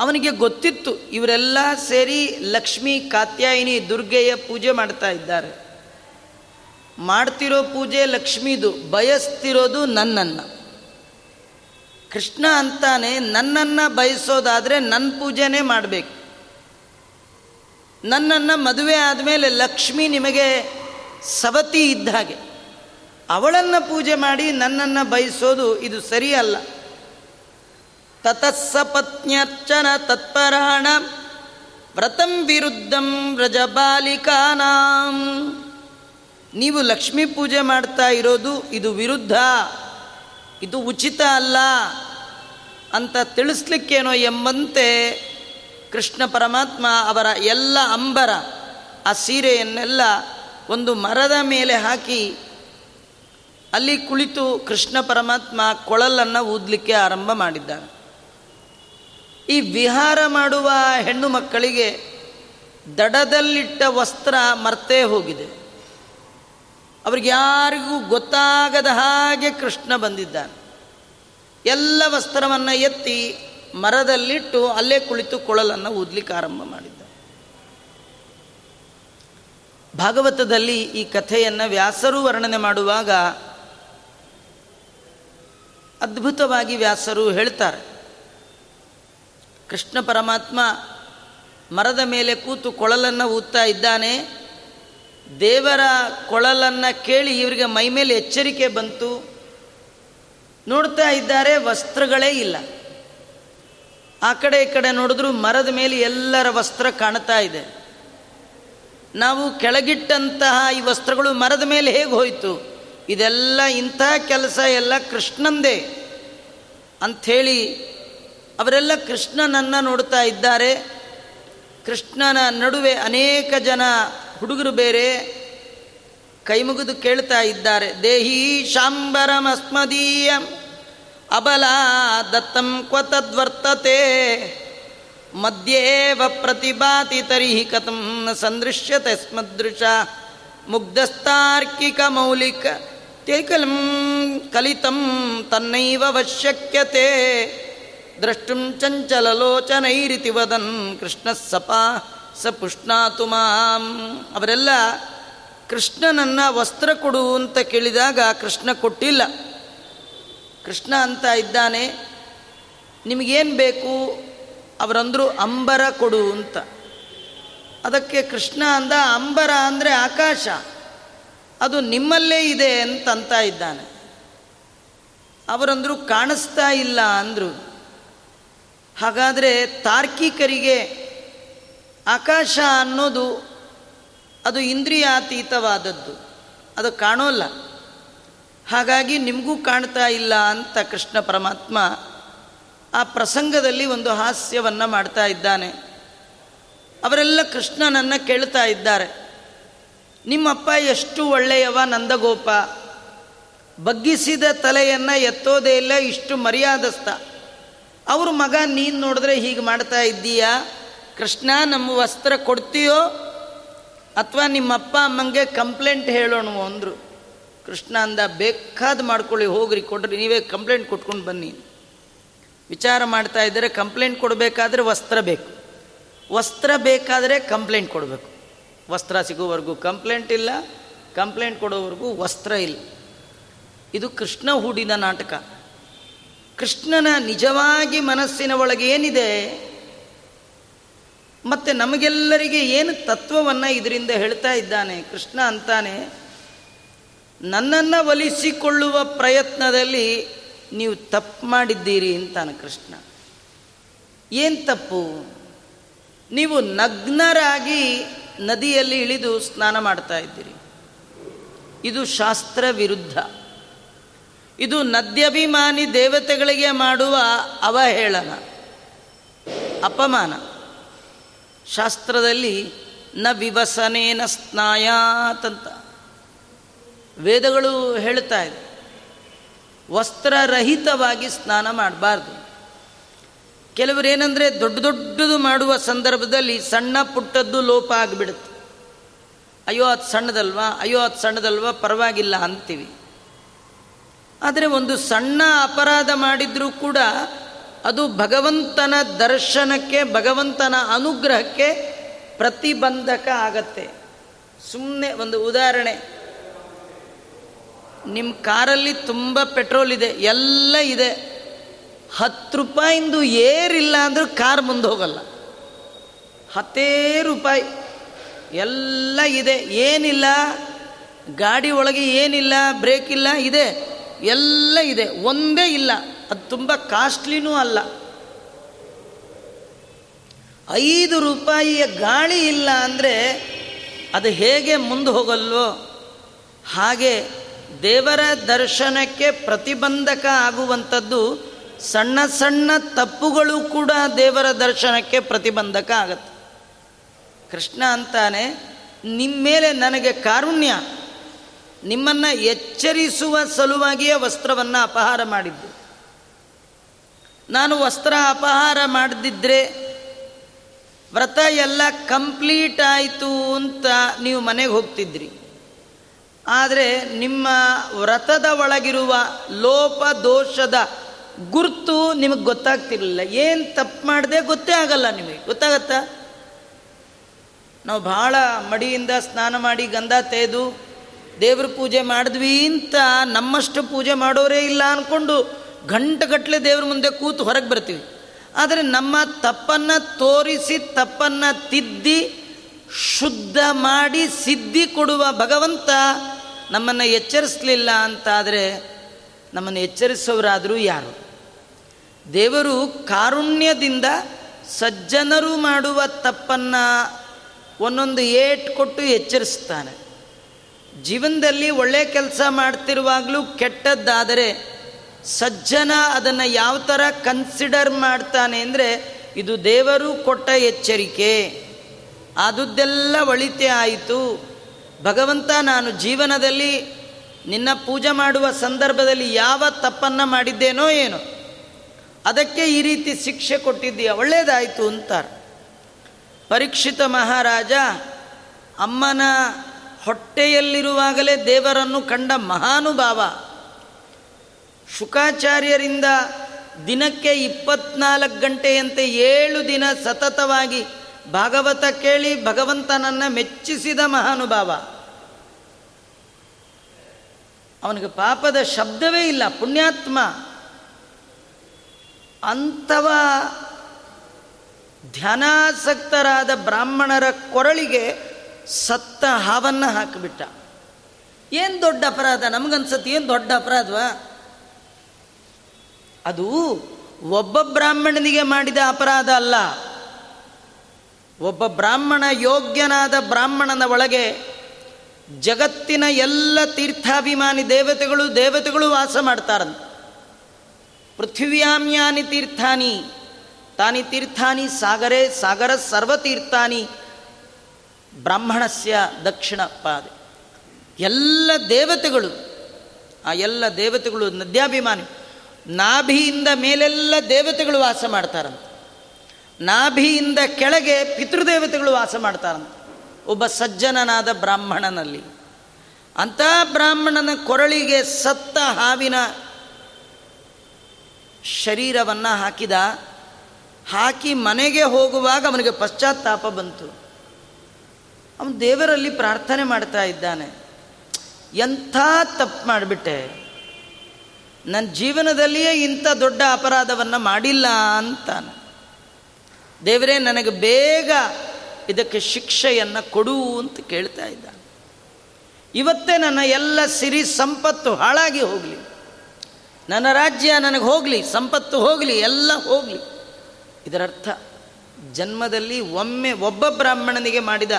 ಅವನಿಗೆ ಗೊತ್ತಿತ್ತು, ಇವರೆಲ್ಲ ಸೇರಿ ಲಕ್ಷ್ಮಿ, ಕಾತ್ಯಾಯಿನಿ, ದುರ್ಗೆಯ ಪೂಜೆ ಮಾಡ್ತಾ ಇದ್ದಾರೆ. ಮಾಡ್ತಿರೋ ಪೂಜೆ ಲಕ್ಷ್ಮೀದು, ಬಯಸ್ತಿರೋದು ನನ್ನನ್ನು. ಕೃಷ್ಣ ಅಂತಾನೆ, ನನ್ನನ್ನು ಬಯಸೋದಾದರೆ ನನ್ನ ಪೂಜೆನೇ ಮಾಡಬೇಕು. ನನ್ನನ್ನು ಮದುವೆ ಆದಮೇಲೆ ಲಕ್ಷ್ಮಿ ನಿಮಗೆ ಸವತಿ ಇದ್ದ ಹಾಗೆ. ಅವಳನ್ನು ಪೂಜೆ ಮಾಡಿ ನನ್ನನ್ನು ಬಯಸೋದು ಇದು ಸರಿಯಲ್ಲ. ತತಸ್ಸ ಪತ್ನ್ಯರ್ಚನ ತತ್ಪರಾಣ ವ್ರತಂ ವಿರುದ್ಧಂ ವ್ರಜಬಾಲಿಕಾನಾಂ. ನೀವು ಲಕ್ಷ್ಮೀ ಪೂಜೆ ಮಾಡ್ತಾ ಇರೋದು ಇದು ವಿರುದ್ಧ, ಇದು ಉಚಿತ ಅಲ್ಲ ಅಂತ ತಿಳಿಸ್ಲಿಕ್ಕೇನೋ ಎಂಬಂತೆ ಕೃಷ್ಣ ಪರಮಾತ್ಮ ಅವರ ಎಲ್ಲ ಅಂಬರ, ಆ ಸೀರೆಯನ್ನೆಲ್ಲ ಒಂದು ಮರದ ಮೇಲೆ ಹಾಕಿ ಅಲ್ಲಿ ಕುಳಿತು ಕೃಷ್ಣ ಪರಮಾತ್ಮ ಕೊಳಲನ್ನು ಊದಲಿಕ್ಕೆ ಆರಂಭ ಮಾಡಿದ್ದಾನೆ. ಈ ವಿಹಾರ ಮಾಡುವ ಹೆಣ್ಣು ಮಕ್ಕಳಿಗೆ ದಡದಲ್ಲಿಟ್ಟ ವಸ್ತ್ರ ಮರ್ತೇ ಹೋಗಿದೆ. ಅವ್ರಿಗೆ ಯಾರಿಗೂ ಗೊತ್ತಾಗದ ಹಾಗೆ ಕೃಷ್ಣ ಬಂದಿದ್ದಾನೆ. ಎಲ್ಲ ವಸ್ತ್ರವನ್ನು ಎತ್ತಿ ಮರದಲ್ಲಿಟ್ಟು ಅಲ್ಲೇ ಕುಳಿತು ಕೊಳಲನ್ನು ಊದಲಿಕ್ಕೆ ಆರಂಭ ಮಾಡಿದ್ದ ಭಾಗವತದಲ್ಲಿ ಈ ಕಥೆಯನ್ನು ವ್ಯಾಸರು ವರ್ಣನೆ ಮಾಡುವಾಗ ಅದ್ಭುತವಾಗಿ ವ್ಯಾಸರು ಹೇಳ್ತಾರೆ. ಕೃಷ್ಣ ಪರಮಾತ್ಮ ಮರದ ಮೇಲೆ ಕೂತು ಕೊಳಲನ್ನು ಊದ್ತಾ ಇದ್ದಾನೆ. ದೇವರ ಕೊಳಲನ್ನು ಕೇಳಿ ಇವರಿಗೆ ಮೈ ಮೇಲೆ ಎಚ್ಚರಿಕೆ ಬಂತು. ನೋಡ್ತಾ ಇದ್ದಾರೆ, ವಸ್ತ್ರಗಳೇ ಇಲ್ಲ. ಆ ಕಡೆ ಈ ಕಡೆ ನೋಡಿದ್ರು ಮರದ ಮೇಲೆ ಎಲ್ಲರ ವಸ್ತ್ರ ಕಾಣ್ತಾ ಇದೆ. ನಾವು ಕೆಳಗಿಟ್ಟಂತಹ ಈ ವಸ್ತ್ರಗಳು ಮರದ ಮೇಲೆ ಹೇಗೆ ಹೋಯಿತು? ಇದೆಲ್ಲ ಇಂಥ ಕೆಲಸ ಎಲ್ಲ ಕೃಷ್ಣಂದೇ ಅಂಥೇಳಿ ಅವರೆಲ್ಲ ಕೃಷ್ಣನನ್ನು ನೋಡ್ತಾ ಇದ್ದಾರೆ. ಕೃಷ್ಣನ ನಡುವೆ ಅನೇಕ ಜನ ಹುಡುಗರು ಬೇರೆ ಕೈ ಮುಗಿದು ಕೇಳ್ತಾ ಇದ್ದಾರೆ. ದೇಹಿ ಶಾಂಬರಮಸ್ಮದೀಯ ಅಬಲ ದತ್ತಂ ಕ್ವತದ್ವರ್ತತೆ ಮಧ್ಯೇವ ಪ್ರತಿಭಾತಿ ತರ್ಹಿ ಕಥಂ ಸಂದೃಶ್ಯತೆ ಸ್ಮದೃಶ ಮುಗ್ಧಸ್ತಾರ್ಕಿಕ ಮೌಲಿಕ ತೇಕಲಂ ಕಲಿತಂ ತನ್ನೈವ ವಶ್ಯಕ್ಯತೆ ದ್ರಷ್ಟುಂ ಚಂಚಲಲೋಚನೈರಿತಿ ವದನ್ ಕೃಷ್ಣ ಸಪಾ ಸ ಪುಷ್ಣಾತು ಮಾಂ. ಅವರೆಲ್ಲ ಕೃಷ್ಣನನ್ನು ವಸ್ತ್ರ ಕೊಡು ಅಂತ ಕೇಳಿದಾಗ ಕೃಷ್ಣ ಕೊಟ್ಟಿಲ್ಲ. ಕೃಷ್ಣ ಅಂತ ಇದ್ದಾನೆ, ನಿಮಗೇನು ಬೇಕು? ಅವರಂದರು ಅಂಬರ ಕೊಡು ಅಂತ. ಅದಕ್ಕೆ ಕೃಷ್ಣ ಅಂದ, ಅಂಬರ ಅಂದರೆ ಆಕಾಶ. ಅದು ನಿಮ್ಮಲ್ಲೇ ಇದೆ ಅಂತ ಇದ್ದಾನೆ. ಅವರಂದರು ಕಾಣಿಸ್ತಾ ಇಲ್ಲ ಅಂದರು. ಹಾಗಾದರೆ ತಾರ್ಕಿಕರಿಗೆ ಆಕಾಶ ಅನ್ನೋದು ಅದು ಇಂದ್ರಿಯಾತೀತವಾದದ್ದು. ಅದು ಕಾಣೋಲ್ಲ. ಹಾಗಾಗಿ ನಿಮಗೂ ಕಾಣ್ತಾ ಇಲ್ಲ ಅಂತ ಕೃಷ್ಣ ಪರಮಾತ್ಮ ಆ ಪ್ರಸಂಗದಲ್ಲಿ ಒಂದು ಹಾಸ್ಯವನ್ನು ಮಾಡ್ತಾ ಇದ್ದಾನೆ. ಅವರೆಲ್ಲ ಕೃಷ್ಣನನ್ನು ಕೇಳ್ತಾ ಇದ್ದಾರೆ. ನಿಮ್ಮಪ್ಪ ಎಷ್ಟು ಒಳ್ಳೆಯವ ನಂದಗೋಪ? ಬಗ್ಗಿಸಿದ ತಲೆಯನ್ನು ಎತ್ತೋದೇ ಇಲ್ಲ, ಇಷ್ಟು ಮರ್ಯಾದಸ್ತ ಅವ್ರ ಮಗ ನೀನು ನೋಡಿದ್ರೆ ಹೀಗೆ ಮಾಡ್ತಾ ಇದ್ದೀಯಾ? ಕೃಷ್ಣ, ನಮ್ಮ ವಸ್ತ್ರ ಕೊಡ್ತೀಯೋ? ಅಥವಾ ನಿಮ್ಮಪ್ಪ ಅಮ್ಮಂಗೆ ಕಂಪ್ಲೇಂಟ್ ಹೇಳೋಣ ಅಂದರು. ಕೃಷ್ಣ ಅಂದ, ಬೇಕಾದ ಮಾಡ್ಕೊಳ್ಳಿ, ಹೋಗ್ರಿ, ಕೊಡ್ರಿ, ನೀವೇ ಕಂಪ್ಲೇಂಟ್ ಕೊಟ್ಕೊಂಡು ಬನ್ನಿ. ವಿಚಾರ ಮಾಡ್ತಾ ಇದ್ದರೆ ಕಂಪ್ಲೇಂಟ್ ಕೊಡಬೇಕಾದ್ರೆ ವಸ್ತ್ರ ಬೇಕು. ವಸ್ತ್ರ ಬೇಕಾದರೆ ಕಂಪ್ಲೇಂಟ್ ಕೊಡಬೇಕು. ವಸ್ತ್ರ ಸಿಗೋವರೆಗೂ ಕಂಪ್ಲೇಂಟ್ ಇಲ್ಲ, ಕಂಪ್ಲೇಂಟ್ ಕೊಡೋವರೆಗೂ ವಸ್ತ್ರ ಇಲ್ಲ. ಇದು ಕೃಷ್ಣ ಹೂಡಿದ ನಾಟಕ. ಕೃಷ್ಣನ ನಿಜವಾಗಿ ಮನಸ್ಸಿನ ಒಳಗೆ ಏನಿದೆ? ಮತ್ತು ನಮಗೆಲ್ಲರಿಗೆ ಏನು ತತ್ವವನ್ನು ಇದರಿಂದ ಹೇಳ್ತಾ ಇದ್ದಾನೆ? ಕೃಷ್ಣ ಅಂತಾನೆ, ನನ್ನನ್ನು ಒಲಿಸಿಕೊಳ್ಳುವ ಪ್ರಯತ್ನದಲ್ಲಿ ನೀವು ತಪ್ಪು ಮಾಡಿದ್ದೀರಿ ಅಂತಾನೆ ಕೃಷ್ಣ. ಏನು ತಪ್ಪು? ನೀವು ನಗ್ನರಾಗಿ ನದಿಯಲ್ಲಿ ಇಳಿದು ಸ್ನಾನ ಮಾಡ್ತಾ ಇದ್ದೀರಿ. ಇದು ಶಾಸ್ತ್ರ ವಿರುದ್ಧ. ಇದು ನದ್ಯಭಿಮಾನಿ ದೇವತೆಗಳಿಗೆ ಮಾಡುವ ಅವಹೇಳನ, ಅಪಮಾನ. ಶಾಸ್ತ್ರದಲ್ಲಿ ನ ವಿವಸನೇನ ಸ್ನಾಯಾತಂತ ವೇದಗಳು ಹೇಳ್ತಾ ಇದೆ. ವಸ್ತ್ರರಹಿತವಾಗಿ ಸ್ನಾನ ಮಾಡಬಾರ್ದು. ಕೆಲವರು ಏನಂದರೆ ದೊಡ್ಡ ದೊಡ್ಡದು ಮಾಡುವ ಸಂದರ್ಭದಲ್ಲಿ ಸಣ್ಣ ಪುಟ್ಟದ್ದು ಲೋಪ ಆಗಿಬಿಡುತ್ತೆ. ಅಯ್ಯೋ, ಅದು ಸಣ್ಣದಲ್ವಾ? ಅಯ್ಯೋ, ಅದು ಸಣ್ಣದಲ್ವಾ? ಪರವಾಗಿಲ್ಲ ಅಂತೀವಿ. ಆದರೆ ಒಂದು ಸಣ್ಣ ಅಪರಾಧ ಮಾಡಿದರೂ ಕೂಡ ಅದು ಭಗವಂತನ ದರ್ಶನಕ್ಕೆ, ಭಗವಂತನ ಅನುಗ್ರಹಕ್ಕೆ ಪ್ರತಿಬಂಧಕ ಆಗತ್ತೆ. ಸುಮ್ಮನೆ ಒಂದು ಉದಾಹರಣೆ. ನಿಮ್ಮ ಕಾರಲ್ಲಿ ತುಂಬ ಪೆಟ್ರೋಲ್ ಇದೆ, ಎಲ್ಲ ಇದೆ. ಹತ್ತು ರೂಪಾಯಿಂದು ಏರಿಲ್ಲ ಅಂದರೂ ಕಾರ್ ಮುಂದೆ ಹೋಗಲ್ಲ. ಹತ್ತೇ ರೂಪಾಯಿ. ಎಲ್ಲ ಇದೆ. ಏನಿಲ್ಲ? ಗಾಡಿ ಒಳಗೆ ಏನಿಲ್ಲ? ಬ್ರೇಕ್ ಇಲ್ಲ? ಇದೆ. ಎಲ್ಲ ಇದೆ. ಒಂದೇ ಇಲ್ಲ. ಅದು ತುಂಬ ಕಾಸ್ಟ್ಲಿನೂ ಅಲ್ಲ. ಐದು ರೂಪಾಯಿಯ ಗಾಳಿ ಇಲ್ಲ ಅಂದರೆ ಅದು ಹೇಗೆ ಮುಂದೆ ಹೋಗಲ್ವೋ? ಹಾಗೆ ದೇವರ ದರ್ಶನಕ್ಕೆ ಪ್ರತಿಬಂಧಕ ಆಗುವಂಥದ್ದು ಸಣ್ಣ ಸಣ್ಣ ತಪ್ಪುಗಳು ಕೂಡ ದೇವರ ದರ್ಶನಕ್ಕೆ ಪ್ರತಿಬಂಧಕ ಆಗತ್ತೆ. ಕೃಷ್ಣ ಅಂತಾನೆ ನಿಮ್ಮ ಮೇಲೆ ನನಗೆ ಕಾರುಣ್ಯ. ನಿಮ್ಮನ್ನು ಎಚ್ಚರಿಸುವ ಸಲುವಾಗಿಯೇ ವಸ್ತ್ರವನ್ನು ಅಪಹಾರ ಮಾಡಿದ್ದು. ನಾನು ವಸ್ತ್ರ ಅಪಹಾರ ಮಾಡದಿದ್ದರೆ ವ್ರತ ಎಲ್ಲ ಕಂಪ್ಲೀಟ್ ಆಯಿತು ಅಂತ ನೀವು ಮನೆಗೆ ಹೋಗ್ತಿದ್ರಿ. ಆದರೆ ನಿಮ್ಮ ವ್ರತದ ಒಳಗಿರುವ ಲೋಪ ದೋಷದ ಗುರುತು ನಿಮಗೆ ಗೊತ್ತಾಗ್ತಿರಲಿಲ್ಲ. ಏನು ತಪ್ಪು ಮಾಡಿದೆ ಗೊತ್ತೇ ಆಗಲ್ಲ ನಿಮಗೆ. ಗೊತ್ತಾಗತ್ತಾ? ನಾವು ಭಾಳ ಮಡಿಯಿಂದ ಸ್ನಾನ ಮಾಡಿ ಗಂಧ ತೆಗೆದು ದೇವ್ರ ಪೂಜೆ ಮಾಡಿದ್ವಿ ಅಂತ ನಮ್ಮಷ್ಟು ಪೂಜೆ ಮಾಡೋರೇ ಇಲ್ಲ ಅಂದ್ಕೊಂಡು ಗಂಟೆಗಟ್ಟಲೆ ದೇವ್ರ ಮುಂದೆ ಕೂತು ಹೊರಗೆ ಬರ್ತೀವಿ. ಆದರೆ ನಮ್ಮ ತಪ್ಪನ್ನು ತೋರಿಸಿ, ತಪ್ಪನ್ನು ತಿದ್ದಿ, ಶುದ್ಧ ಮಾಡಿ ಸಿದ್ಧಿ ಕೊಡುವ ಭಗವಂತ ನಮ್ಮನ್ನು ಎಚ್ಚರಿಸಲಿಲ್ಲ ಅಂತಾದರೆ ನಮ್ಮನ್ನು ಎಚ್ಚರಿಸೋರಾದರೂ ಯಾರು? ದೇವರು ಕಾರುಣ್ಯದಿಂದ ಸಜ್ಜನರು ಮಾಡುವ ತಪ್ಪನ್ನು ಒಂದೊಂದು ಏಟ್ ಕೊಟ್ಟು ಎಚ್ಚರಿಸ್ತಾನೆ. ಜೀವನದಲ್ಲಿ ಒಳ್ಳೆ ಕೆಲಸ ಮಾಡ್ತಿರುವಾಗಲೂ ಕೆಟ್ಟದ್ದಾದರೆ ಸಜ್ಜನ ಅದನ್ನು ಯಾವ ಥರ ಕನ್ಸಿಡರ್ ಮಾಡ್ತಾನೆ ಅಂದರೆ ಇದು ದೇವರು ಕೊಟ್ಟ ಎಚ್ಚರಿಕೆ. ಅದುದೆಲ್ಲ ಒಳಿತೆ ಆಯಿತು. ಭಗವಂತ ನಾನು ಜೀವನದಲ್ಲಿ ನಿನ್ನ ಪೂಜೆ ಮಾಡುವ ಸಂದರ್ಭದಲ್ಲಿ ಯಾವ ತಪ್ಪನ್ನು ಮಾಡಿದ್ದೇನೋ ಏನೋ. ಅದಕ್ಕೆ ಈ ರೀತಿ ಶಿಕ್ಷೆ ಕೊಟ್ಟಿದ್ದೀಯ ಒಳ್ಳೆಯದಾಯಿತು ಅಂತಾರೆ. ಪರೀಕ್ಷಿತ ಮಹಾರಾಜ, ಅಮ್ಮನ ಹೊಟ್ಟೆಯಲ್ಲಿರುವಾಗಲೇ ದೇವರನ್ನು ಕಂಡ ಮಹಾನುಭಾವ, ಶುಕಾಚಾರ್ಯರಿಂದ ದಿನಕ್ಕೆ ಇಪ್ಪತ್ನಾಲ್ಕು ಗಂಟೆಯಂತೆ ಏಳು ದಿನ ಸತತವಾಗಿ ಭಾಗವತ ಕೇಳಿ ಭಗವಂತನನ್ನು ಮೆಚ್ಚಿಸಿದ ಮಹಾನುಭಾವ. ಅವನಿಗೆ ಪಾಪದ ಶಬ್ದವೇ ಇಲ್ಲ, ಪುಣ್ಯಾತ್ಮ. ಅಂಥವ ಧ್ಯಾನಾಸಕ್ತರಾದ ಬ್ರಾಹ್ಮಣರ ಕೊರಳಿಗೆ ಸತ್ತ ಹಾವನ್ನು ಹಾಕಿಬಿಟ್ಟ. ಏನು ದೊಡ್ಡ ಅಪರಾಧ? ನಮಗನ್ಸತ್ತೆ ಏನು ದೊಡ್ಡ ಅಪರಾಧವಾ? ಅದು ಒಬ್ಬ ಬ್ರಾಹ್ಮಣನಿಗೆ ಮಾಡಿದ ಅಪರಾಧ ಅಲ್ಲ. ಒಬ್ಬ ಬ್ರಾಹ್ಮಣ ಯೋಗ್ಯನಾದ ಬ್ರಾಹ್ಮಣನ ಒಳಗೆ ಜಗತ್ತಿನ ಎಲ್ಲ ತೀರ್ಥಾಭಿಮಾನಿ ದೇವತೆಗಳು ದೇವತೆಗಳು ವಾಸ ಮಾಡ್ತಾರಂತೆ. ಪೃಥ್ವ್ಯಾಮ್ಯಾನಿ ತೀರ್ಥಾನಿ, ತಾನಿ ತೀರ್ಥಾನಿ ಸಾಗರೇ, ಸಾಗರ ಸರ್ವತೀರ್ಥಾನಿ, ಬ್ರಾಹ್ಮಣಸ್ಯ ದಕ್ಷಿಣ ಪಾದೆ. ಎಲ್ಲ ದೇವತೆಗಳು, ಆ ಎಲ್ಲ ದೇವತೆಗಳು ನದ್ಯಾಭಿಮಾನಿ, ನಾಭಿಯಿಂದ ಮೇಲೆಲ್ಲ ದೇವತೆಗಳು ವಾಸ ಮಾಡ್ತಾರಂತೆ. ನಾಭಿಯಿಂದ ಕೆಳಗೆ ಪಿತೃದೇವತೆಗಳು ವಾಸ ಮಾಡ್ತಾರಂತೆ. ಒಬ್ಬ ಸಜ್ಜನನಾದ ಬ್ರಾಹ್ಮಣನಲ್ಲಿ. ಅಂಥ ಬ್ರಾಹ್ಮಣನ ಕೊರಳಿಗೆ ಸತ್ತ ಹಾವಿನ ಶರೀರವನ್ನು ಹಾಕಿದ, ಹಾಕಿ ಮನೆಗೆ ಹೋಗುವಾಗ ಅವನಿಗೆ ಪಶ್ಚಾತ್ತಾಪ ಬಂತು. ಅವನು ದೇವರಲ್ಲಿ ಪ್ರಾರ್ಥನೆ ಮಾಡ್ತಾ ಇದ್ದಾನೆ. ಎಂಥ ತಪ್ಪು ಮಾಡಿಬಿಟ್ಟೆ. ನನ್ನ ಜೀವನದಲ್ಲಿಯೇ ಇಂಥ ದೊಡ್ಡ ಅಪರಾಧವನ್ನು ಮಾಡಿಲ್ಲ ಅಂತಾನೆ. ದೇವರೇ, ನನಗೆ ಬೇಗ ಇದಕ್ಕೆ ಶಿಕ್ಷೆಯನ್ನು ಕೊಡು ಅಂತ ಕೇಳ್ತಾ ಇದ್ದಾನೆ. ಇವತ್ತೇ ನನ್ನ ಎಲ್ಲ ಸಿರಿ ಸಂಪತ್ತು ಹಾಳಾಗಿ ಹೋಗಲಿ. ನನ್ನ ರಾಜ್ಯ ನನಗೆ ಹೋಗಲಿ, ಸಂಪತ್ತು ಹೋಗಲಿ, ಎಲ್ಲ ಹೋಗಲಿ. ಇದರರ್ಥ, ಜನ್ಮದಲ್ಲಿ ಒಮ್ಮೆ ಒಬ್ಬ ಬ್ರಾಹ್ಮಣನಿಗೆ ಮಾಡಿದ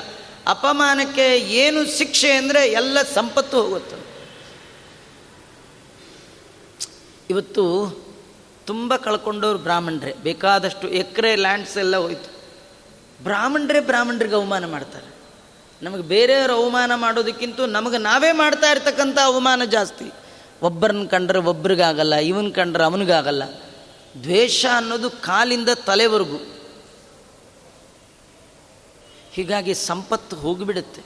ಅಪಮಾನಕ್ಕೆ ಏನು ಶಿಕ್ಷೆ ಅಂದರೆ ಎಲ್ಲ ಸಂಪತ್ತು ಹೋಗುತ್ತೆ. ಇವತ್ತು ತುಂಬ ಕಳ್ಕೊಂಡವ್ರು ಬ್ರಾಹ್ಮಣರೇ, ಬೇಕಾದಷ್ಟು ಎಕರೆ ಲ್ಯಾಂಡ್ಸ್ ಎಲ್ಲ ಹೋಯ್ತು. ಬ್ರಾಹ್ಮಣರೇ ಬ್ರಾಹ್ಮಣರಿಗೆ ಅವಮಾನ ಮಾಡ್ತಾರೆ. ನಮಗೆ ಬೇರೆಯವರು ಅವಮಾನ ಮಾಡೋದಕ್ಕಿಂತ ನಮಗೆ ನಾವೇ ಮಾಡ್ತಾ ಇರ್ತಕ್ಕಂಥ ಅವಮಾನ ಜಾಸ್ತಿ. ಒಬ್ಬರನ್ನ ಕಂಡ್ರೆ ಒಬ್ರಿಗಾಗಲ್ಲ, ಇವನ್ ಕಂಡ್ರೆ ಅವನಿಗಾಗಲ್ಲ. ದ್ವೇಷ ಅನ್ನೋದು ಕಾಲಿಂದ ತಲೆವರೆಗೂ. ಹೀಗಾಗಿ ಸಂಪತ್ತು ಹೋಗಿಬಿಡುತ್ತೆ.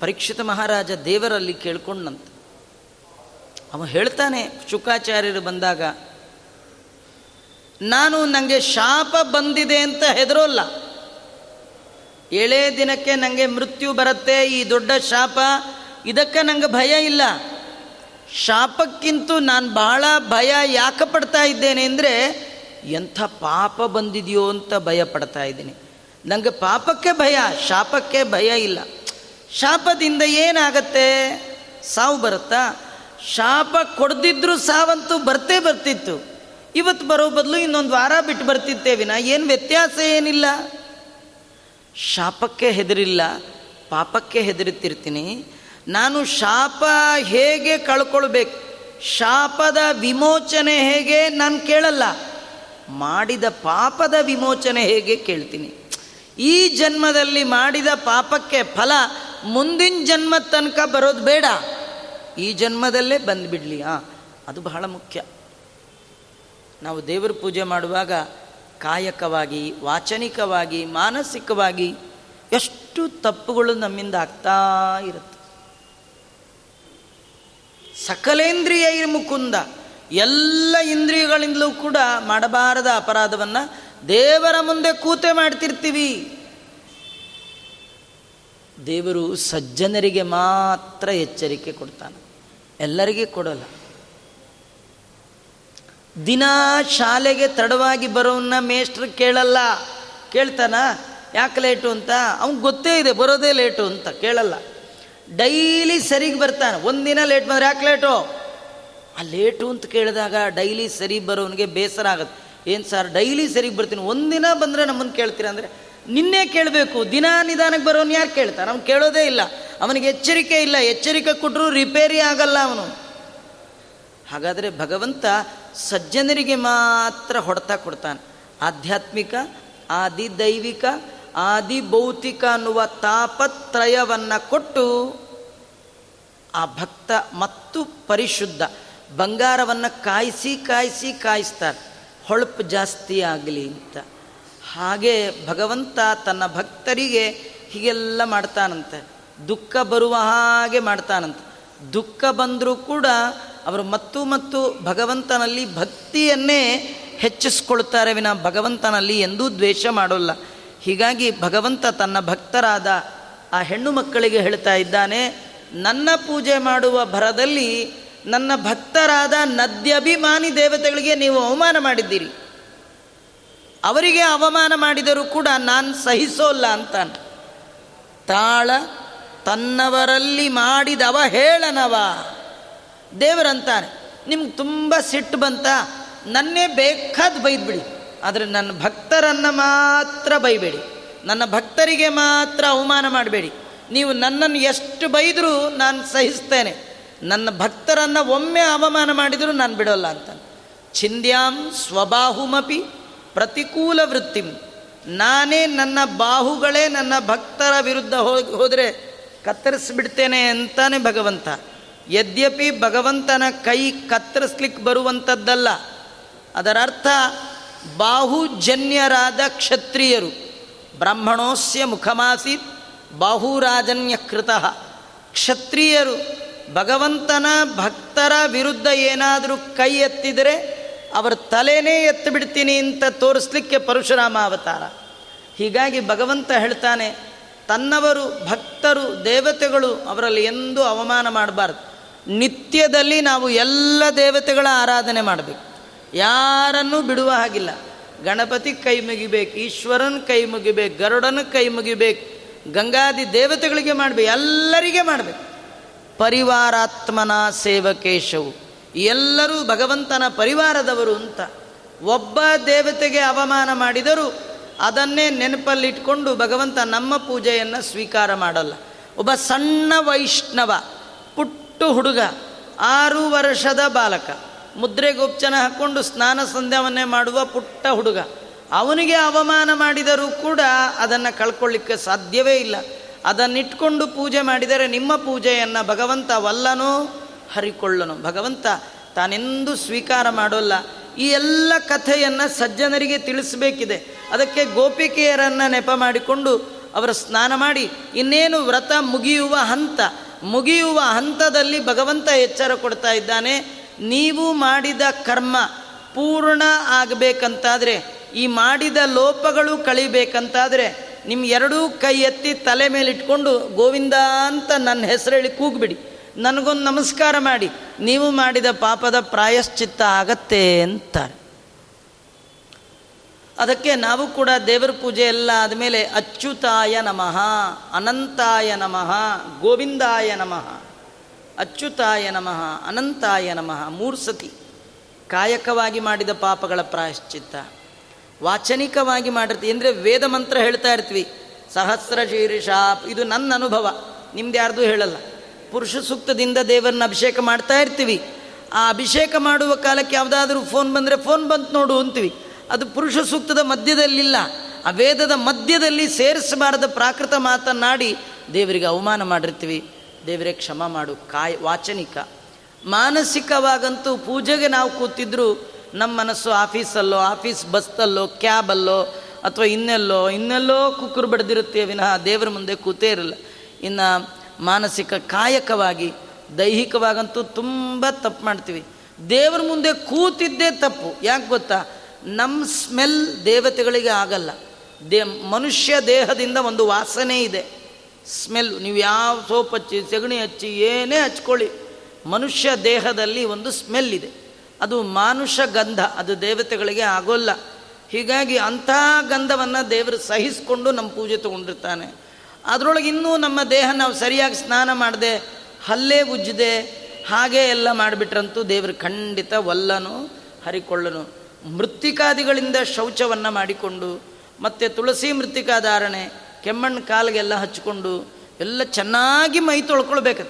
ಪರೀಕ್ಷಿತ ಮಹಾರಾಜ ದೇವರಲ್ಲಿ ಕೇಳ್ಕೊಂಡಂತ. ಅವ ಹೇಳ್ತಾನೆ ಶುಕಾಚಾರ್ಯರು ಬಂದಾಗ, ನಾನು ನನಗೆ ಶಾಪ ಬಂದಿದೆ ಅಂತ ಹೆದರೋಲ್ಲ. ಏಳೇ ದಿನಕ್ಕೆ ನನಗೆ ಮೃತ್ಯು ಬರುತ್ತೆ, ಈ ದೊಡ್ಡ ಶಾಪ, ಇದಕ್ಕೆ ನನಗೆ ಭಯ ಇಲ್ಲ. ಶಾಪಕ್ಕಿಂತ ನಾನು ಬಹಳ ಭಯ ಯಾಕೆ ಪಡ್ತಾ ಇದ್ದೇನೆ ಅಂದರೆ ಎಂಥ ಪಾಪ ಬಂದಿದೆಯೋ ಅಂತ ಭಯ ಪಡ್ತಾ ಇದ್ದೀನಿ. ನನಗೆ ಪಾಪಕ್ಕೆ ಭಯ, ಶಾಪಕ್ಕೆ ಭಯ ಇಲ್ಲ. ಶಾಪದಿಂದ ಏನಾಗತ್ತೆ? ಸಾವು ಬರುತ್ತಾ? ಶಾಪ ಕೊಡ್ದಿದ್ರು ಸಾವಂತೂ ಬರ್ತೇ ಬರ್ತಿತ್ತು. ಇವತ್ತು ಬರೋ ಬದಲು ಇನ್ನೊಂದು ವಾರ ಬಿಟ್ಟು ಬರ್ತಿತ್ತೇವಿನ ಏನು ವ್ಯತ್ಯಾಸ ಏನಿಲ್ಲ. ಶಾಪಕ್ಕೆ ಹೆದರಿಲ್ಲ, ಪಾಪಕ್ಕೆ ಹೆದರುತ್ತಿರ್ತೀನಿ. ನಾನು ಶಾಪ ಹೇಗೆ ಕಳ್ಕೊಳ್ಬೇಕು? ಶಾಪದ ವಿಮೋಚನೆ ಹೇಗೆ? ನಾನು ಕೇಳಲ್ಲ. ಮಾಡಿದ ಪಾಪದ ವಿಮೋಚನೆ ಹೇಗೆ ಕೇಳ್ತೀನಿ? ಈ ಜನ್ಮದಲ್ಲಿ ಮಾಡಿದ ಪಾಪಕ್ಕೆ ಫಲ ಮುಂದಿನ ಜನ್ಮ ತನಕ ಬರೋದು ಬೇಡ. ಈ ಜನ್ಮದಲ್ಲೇ ಬಂದುಬಿಡ್ಲಿ ಹಾಂ ಅದು ಬಹಳ ಮುಖ್ಯ. ನಾವು ದೇವರ ಪೂಜೆ ಮಾಡುವಾಗ ಕಾಯಕವಾಗಿ, ವಾಚನಿಕವಾಗಿ, ಮಾನಸಿಕವಾಗಿ ಎಷ್ಟು ತಪ್ಪುಗಳು ನಮ್ಮಿಂದ ಆಗ್ತಾ ಇರುತ್ತೆ. ಸಕಲೇಂದ್ರಿಯ ಮುಕುಂದ. ಎಲ್ಲ ಇಂದ್ರಿಯಗಳಿಂದಲೂ ಕೂಡ ಮಾಡಬಾರದ ಅಪರಾಧವನ್ನು ದೇವರ ಮುಂದೆ ಕೂತೆ ಮಾಡ್ತಿರ್ತೀವಿ. ದೇವರು ಸಜ್ಜನರಿಗೆ ಮಾತ್ರ ಎಚ್ಚರಿಕೆ ಕೊಡ್ತಾನೆ. ಎಲ್ಲರಿಗೆ ಕೊಡಲ್ಲ. ದಿನ ಶಾಲೆಗೆ ತಡವಾಗಿ ಬರೋನ್ನ ಮೇಷ್ಟ್ರ ಕೇಳಲ್ಲ. ಕೇಳ್ತಾನ? ಯಾಕೆ ಲೇಟು ಅಂತ? ಅವ್ನಿಗೆ ಗೊತ್ತೇ ಇದೆ, ಬರೋದೇ ಲೇಟು ಅಂತ ಕೇಳಲ್ಲ. ಡೈಲಿ ಸರಿಗೆ ಬರ್ತಾನೆ. ಒಂದಿನ ಲೇಟ್ ಬಂದ್ರೆ ಯಾಕೆ ಲೇಟು ಆ ಲೇಟು ಅಂತ ಕೇಳಿದಾಗ ಡೈಲಿ ಸರಿ ಬರೋನಿಗೆ ಬೇಸರ ಆಗುತ್ತೆ. ಏನು ಸರ್ ಡೈಲಿ ಸರಿಗೆ ಬರ್ತೀನಿ. ಒಂದಿನ ಬಂದರೆ ನಮ್ಮನ್ನು ಕೇಳ್ತೀರಾ ಅಂದರೆ, ನಿನ್ನೆ ಕೇಳಬೇಕು. ದಿನ ನಿಧಾನಕ್ಕೆ ಬರೋನು ಯಾರು ಕೇಳ್ತಾರೆ? ಅವ್ನು ಕೇಳೋದೇ ಇಲ್ಲ. ಅವನಿಗೆ ಎಚ್ಚರಿಕೆ ಇಲ್ಲ. ಎಚ್ಚರಿಕೆ ಕೊಟ್ಟರು ರಿಪೇರಿ ಆಗಲ್ಲ ಅವನು. ಹಾಗಾದರೆ ಭಗವಂತ ಸಜ್ಜನರಿಗೆ ಮಾತ್ರ ಹೊಡೆತ ಕೊಡ್ತಾನೆ. ಆಧ್ಯಾತ್ಮಿಕ ಆದಿ ದೈವಿಕ ಆದಿ ಭೌತಿಕ ಅನ್ನುವ ತಾಪತ್ರಯವನ್ನು ಕೊಟ್ಟು ಆ ಭಕ್ತ ಮತ್ತು ಪರಿಶುದ್ಧ. ಬಂಗಾರವನ್ನು ಕಾಯಿಸಿ ಕಾಯಿಸಿ ಕಾಯಿಸ್ತಾರೆ. ಹೊಳಪು ಜಾಸ್ತಿ ಆಗಲಿ ಅಂತ. ಹಾಗೆ ಭಗವಂತ ತನ್ನ ಭಕ್ತರಿಗೆ ಹೀಗೆಲ್ಲ ಮಾಡ್ತಾನಂತೆ. ದುಃಖ ಬರುವ ಹಾಗೆ ಮಾಡ್ತಾನಂತೆ. ದುಃಖ ಬಂದರೂ ಕೂಡ ಅವರು ಮತ್ತು ಮತ್ತು ಭಗವಂತನಲ್ಲಿ ಭಕ್ತಿಯನ್ನೇ ಹೆಚ್ಚಿಸ್ಕೊಳ್ತಾರೆ ವಿನ ಭಗವಂತನಲ್ಲಿ ಎಂದೂ ದ್ವೇಷ ಮಾಡೋಲ್ಲ. ಹೀಗಾಗಿ ಭಗವಂತ ತನ್ನ ಭಕ್ತರಾದ ಆ ಹೆಣ್ಣು ಮಕ್ಕಳಿಗೆ ಹೇಳ್ತಾ ಇದ್ದಾನೆ, ನನ್ನ ಪೂಜೆ ಮಾಡುವ ಭರದಲ್ಲಿ ನನ್ನ ಭಕ್ತರಾದ ನದ್ಯಭಿಮಾನಿ ದೇವತೆಗಳಿಗೆ ನೀವು ಅವಮಾನ ಮಾಡಿದ್ದೀರಿ. ಅವರಿಗೆ ಅವಮಾನ ಮಾಡಿದರೂ ಕೂಡ ನಾನು ಸಹಿಸೋಲ್ಲ ಅಂತಾನೆ. ತಾಳ ತನ್ನವರಲ್ಲಿ ಮಾಡಿದವ ಹೇಳನವ. ದೇವರಂತಾನೆ. ನಿಮ್ಗೆ ತುಂಬ ಸಿಟ್ಟು ಬಂತ. ನನ್ನೇ ಬೇಕಾದ ಬೈದ್ಬಿಡಿ. ಆದರೆ ನನ್ನ ಭಕ್ತರನ್ನು ಮಾತ್ರ ಬೈಬೇಡಿ. ನನ್ನ ಭಕ್ತರಿಗೆ ಮಾತ್ರ ಅವಮಾನ ಮಾಡಬೇಡಿ. ನೀವು ನನ್ನನ್ನು ಎಷ್ಟು ಬೈದರೂ ನಾನು ಸಹಿಸ್ತೇನೆ. ನನ್ನ ಭಕ್ತರನ್ನು ಒಮ್ಮೆ ಅವಮಾನ ಮಾಡಿದರೂ ನಾನು ಬಿಡೋಲ್ಲ ಅಂತ. ಛಿಂದ್ಯಾಂ ಸ್ವಬಾಹುಮಪಿ ಪ್ರತಿಕೂಲ ವೃತ್ತಿಂ. ನಾನೇ ನನ್ನ ಬಾಹುಗಳೇ ನನ್ನ ಭಕ್ತರ ವಿರುದ್ಧ ಹೋಗಿ ಹೋದರೆ ಕತ್ತರಿಸ್ಬಿಡ್ತೇನೆ ಅಂತಾನೆ ಭಗವಂತ. ಯದ್ಯಪಿ ಭಗವಂತನ ಕೈ ಕತ್ತರಿಸ್ಲಿಕ್ಕೆ ಬರುವಂಥದ್ದಲ್ಲ ಅದರ ಅರ್ಥ ಬಾಹುಜನ್ಯರಾದ ಕ್ಷತ್ರಿಯರು. ಬ್ರಾಹ್ಮಣೋಸ್ಯ ಮುಖಮಾಸೀತ್, ಬಾಹುರಾಜನ್ಯಕೃತ. ಕ್ಷತ್ರಿಯರು, ಭಗವಂತನ ಭಕ್ತರ ವಿರುದ್ಧ ಏನಾದರೂ ಕೈ ಎತ್ತಿದರೆ ಅವರ ತಲೆನೇ ಎತ್ತಿಬಿಡ್ತೀನಿ ಅಂತ ತೋರಿಸ್ಲಿಕ್ಕೆ ಪರಶುರಾಮ ಅವತಾರ. ಹೀಗಾಗಿ ಭಗವಂತ ಹೇಳ್ತಾನೆ, ತನ್ನವರು, ಭಕ್ತರು, ದೇವತೆಗಳು ಅವರಲ್ಲಿ ಎಂದೂ ಅವಮಾನ ಮಾಡಬಾರ್ದು. ನಿತ್ಯದಲ್ಲಿ ನಾವು ಎಲ್ಲ ದೇವತೆಗಳ ಆರಾಧನೆ ಮಾಡಬೇಕು. ಯಾರನ್ನೂ ಬಿಡುವ ಹಾಗಿಲ್ಲ. ಗಣಪತಿ ಕೈ ಮುಗಿಬೇಕು, ಈಶ್ವರನ ಕೈ ಮುಗಿಬೇಕು, ಗರುಡನ ಕೈ ಮುಗಿಬೇಕು, ಗಂಗಾದಿ ದೇವತೆಗಳಿಗೆ ಮಾಡಬೇಕು, ಎಲ್ಲರಿಗೆ ಮಾಡಬೇಕು. ಪರಿವಾರಾತ್ಮನ ಸೇವಕೇಶವು. ಎಲ್ಲರೂ ಭಗವಂತನ ಪರಿವಾರದವರು ಅಂತ. ಒಬ್ಬ ದೇವತೆಗೆ ಅವಮಾನ ಮಾಡಿದರೂ ಅದನ್ನೇ ನೆನಪಲ್ಲಿಟ್ಕೊಂಡು ಭಗವಂತ ನಮ್ಮ ಪೂಜೆಯನ್ನು ಸ್ವೀಕಾರ ಮಾಡಲ್ಲ. ಒಬ್ಬ ಸಣ್ಣ ವೈಷ್ಣವ, ಪುಟ್ಟು ಹುಡುಗ, ಆರು ವರ್ಷದ ಬಾಲಕ. ಮುದ್ರೆಗೊಪ್ಚನ ಹಾಕ್ಕೊಂಡು ಸ್ನಾನ ಸಂಧ್ಯಾವನ್ನೇ ಮಾಡುವ ಪುಟ್ಟ ಹುಡುಗ. ಅವನಿಗೆ ಅವಮಾನ ಮಾಡಿದರೂ ಕೂಡ ಅದನ್ನು ಕಳ್ಕೊಳ್ಳಿಕ್ಕೆ ಸಾಧ್ಯವೇ ಇಲ್ಲ. ಅದನ್ನಿಟ್ಕೊಂಡು ಪೂಜೆ ಮಾಡಿದರೆ ನಿಮ್ಮ ಪೂಜೆಯನ್ನು ಭಗವಂತ ವಲ್ಲನೋ ಹರಿಕೊಳ್ಳನು. ಭಗವಂತ ತಾನೆಂದೂ ಸ್ವೀಕಾರ ಮಾಡೋಲ್ಲ. ಈ ಎಲ್ಲ ಕಥೆಯನ್ನು ಸಜ್ಜನರಿಗೆ ತಿಳಿಸಬೇಕಿದೆ. ಅದಕ್ಕೆ ಗೋಪಿಕೆಯರನ್ನು ನೆಪ ಮಾಡಿಕೊಂಡು ಅವರ ಸ್ನಾನ ಮಾಡಿ. ಇನ್ನೇನು ವ್ರತ ಮುಗಿಯುವ ಹಂತ. ಮುಗಿಯುವ ಹಂತದಲ್ಲಿ ಭಗವಂತ ಎಚ್ಚರ ಕೊಡ್ತಾ ಇದ್ದಾನೆ. ನೀವು ಮಾಡಿದ ಕರ್ಮ ಪೂರ್ಣ ಆಗಬೇಕಂತಾದರೆ, ಈ ಮಾಡಿದ ಲೋಪಗಳು ಕಳಿಬೇಕಂತಾದರೆ ನಿಮ್ಮ ಎರಡೂ ಕೈ ಎತ್ತಿ ತಲೆ ಮೇಲೆ ಇಟ್ಕೊಂಡು, ಗೋವಿಂದ ಅಂತ ನನ್ನ ಹೆಸರು ಹೇಳಿ ಕೂಗ್ಬಿಡಿ. ನನಗೊಂದು ನಮಸ್ಕಾರ ಮಾಡಿ. ನೀವು ಮಾಡಿದ ಪಾಪದ ಪ್ರಾಯಶ್ಚಿತ್ತ ಆಗತ್ತೆ ಅಂತಾರೆ. ಅದಕ್ಕೆ ನಾವು ಕೂಡ ದೇವರ ಪೂಜೆ ಎಲ್ಲ ಆದಮೇಲೆ ಅಚ್ಯುತಾಯ ನಮಃ, ಅನಂತಾಯ ನಮಃ, ಗೋವಿಂದಾಯ ನಮಃ. ಅಚ್ಯುತಾಯ ನಮಃ, ಅನಂತಾಯ ನಮಃ, ಮೂರು ಸತಿ. ಕಾಯಕವಾಗಿ ಮಾಡಿದ ಪಾಪಗಳ ಪ್ರಾಯಶ್ಚಿತ್ತ. ವಾಚನಿಕವಾಗಿ ಮಾಡಿರ್ತೀವಿ ಅಂದರೆ ವೇದ ಮಂತ್ರ ಹೇಳ್ತಾ ಇರ್ತೀವಿ. ಸಹಸ್ರ ಶೀರ್ಷ ಇದು ನನ್ನ ಅನುಭವ. ನಿಮ್ದು ಯಾರ್ದು ಹೇಳಲ್ಲ. ಪುರುಷ ಸೂಕ್ತದಿಂದ ದೇವರನ್ನ ಅಭಿಷೇಕ ಮಾಡ್ತಾ ಇರ್ತೀವಿ. ಆ ಅಭಿಷೇಕ ಮಾಡುವ ಕಾಲಕ್ಕೆ ಯಾವುದಾದ್ರೂ ಫೋನ್ ಬಂದರೆ ಫೋನ್ ಬಂತು ನೋಡು ಅಂತೀವಿ. ಅದು ಪುರುಷ ಸೂಕ್ತದ ಮಧ್ಯದಲ್ಲಿಲ್ಲ. ಆ ವೇದದ ಮಧ್ಯದಲ್ಲಿ ಸೇರಿಸಬಾರದ ಪ್ರಾಕೃತ ಮಾತನ್ನಾಡಿ ದೇವರಿಗೆ ಅವಮಾನ ಮಾಡಿರ್ತೀವಿ. ದೇವರೇ ಕ್ಷಮ ಮಾಡು. ಕಾಯ್ ವಾಚನಿಕ. ಮಾನಸಿಕವಾಗಂತೂ ಪೂಜೆಗೆ ನಾವು ಕೂತಿದ್ರು ನಮ್ಮ ಮನಸ್ಸು ಆಫೀಸಲ್ಲೋ, ಆಫೀಸ್ ಬಸ್ಸಲ್ಲೋ, ಕ್ಯಾಬಲ್ಲೋ ಅಥವಾ ಇನ್ನೆಲ್ಲೋ ಇನ್ನೆಲ್ಲೋ ಕುಕ್ಕರು ಬಡ್ದಿರುತ್ತೆ ವಿನಃ ದೇವರ ಮುಂದೆ ಕೂತೇ ಇರಲ್ಲ. ಇನ್ನು ಮಾನಸಿಕ ಕಾಯಕವಾಗಿ, ದೈಹಿಕವಾಗಂತೂ ತುಂಬ ತಪ್ಪು ಮಾಡ್ತೀವಿ. ದೇವರ ಮುಂದೆ ಕೂತಿದ್ದೇ ತಪ್ಪು. ಯಾಕೆ ಗೊತ್ತಾ? ನಮ್ಮ ಸ್ಮೆಲ್ ದೇವತೆಗಳಿಗೆ ಆಗಲ್ಲ. ದೇ ಮನುಷ್ಯ ದೇಹದಿಂದ ಒಂದು ವಾಸನೆ ಇದೆ. ಸ್ಮೆಲ್, ನೀವು ಯಾವ ಸೋಪ್ ಹಚ್ಚಿ, ಸೆಗಣಿ ಹಚ್ಚಿ, ಏನೇ ಹಚ್ಕೊಳ್ಳಿ, ಮನುಷ್ಯ ದೇಹದಲ್ಲಿ ಒಂದು ಸ್ಮೆಲ್ ಇದೆ. ಅದು ಮಾನುಷ ಗಂಧ, ಅದು ದೇವತೆಗಳಿಗೆ ಆಗೋಲ್ಲ. ಹೀಗಾಗಿ ಅಂಥ ಗಂಧವನ್ನು ದೇವರು ಸಹಿಸಿಕೊಂಡು ನಮ್ಮ ಪೂಜೆ ತೊಗೊಂಡಿರ್ತಾನೆ. ಅದರೊಳಗೆ ಇನ್ನೂ ನಮ್ಮ ದೇಹ ನಾವು ಸರಿಯಾಗಿ ಸ್ನಾನ ಮಾಡದೆ, ಹಲ್ಲೇ ಉಜ್ಜದೆ, ಹಾಗೆ ಎಲ್ಲ ಮಾಡಿಬಿಟ್ರಂತೂ ದೇವರು ಖಂಡಿತ ಒಲ್ಲನು, ಹರಿಕೊಳ್ಳನು. ಮೃತ್ತಿಕಾದಿಗಳಿಂದ ಶೌಚವನ್ನು ಮಾಡಿಕೊಂಡು, ಮತ್ತು ತುಳಸಿ ಮೃತ್ತಿಕಾಧಾರಣೆ ಕೆಮ್ಮಣ್ಣು ಕಾಲಿಗೆಲ್ಲ ಹಚ್ಕೊಂಡು ಎಲ್ಲ ಚೆನ್ನಾಗಿ ಮೈ ತೊಳ್ಕೊಳ್ಬೇಕು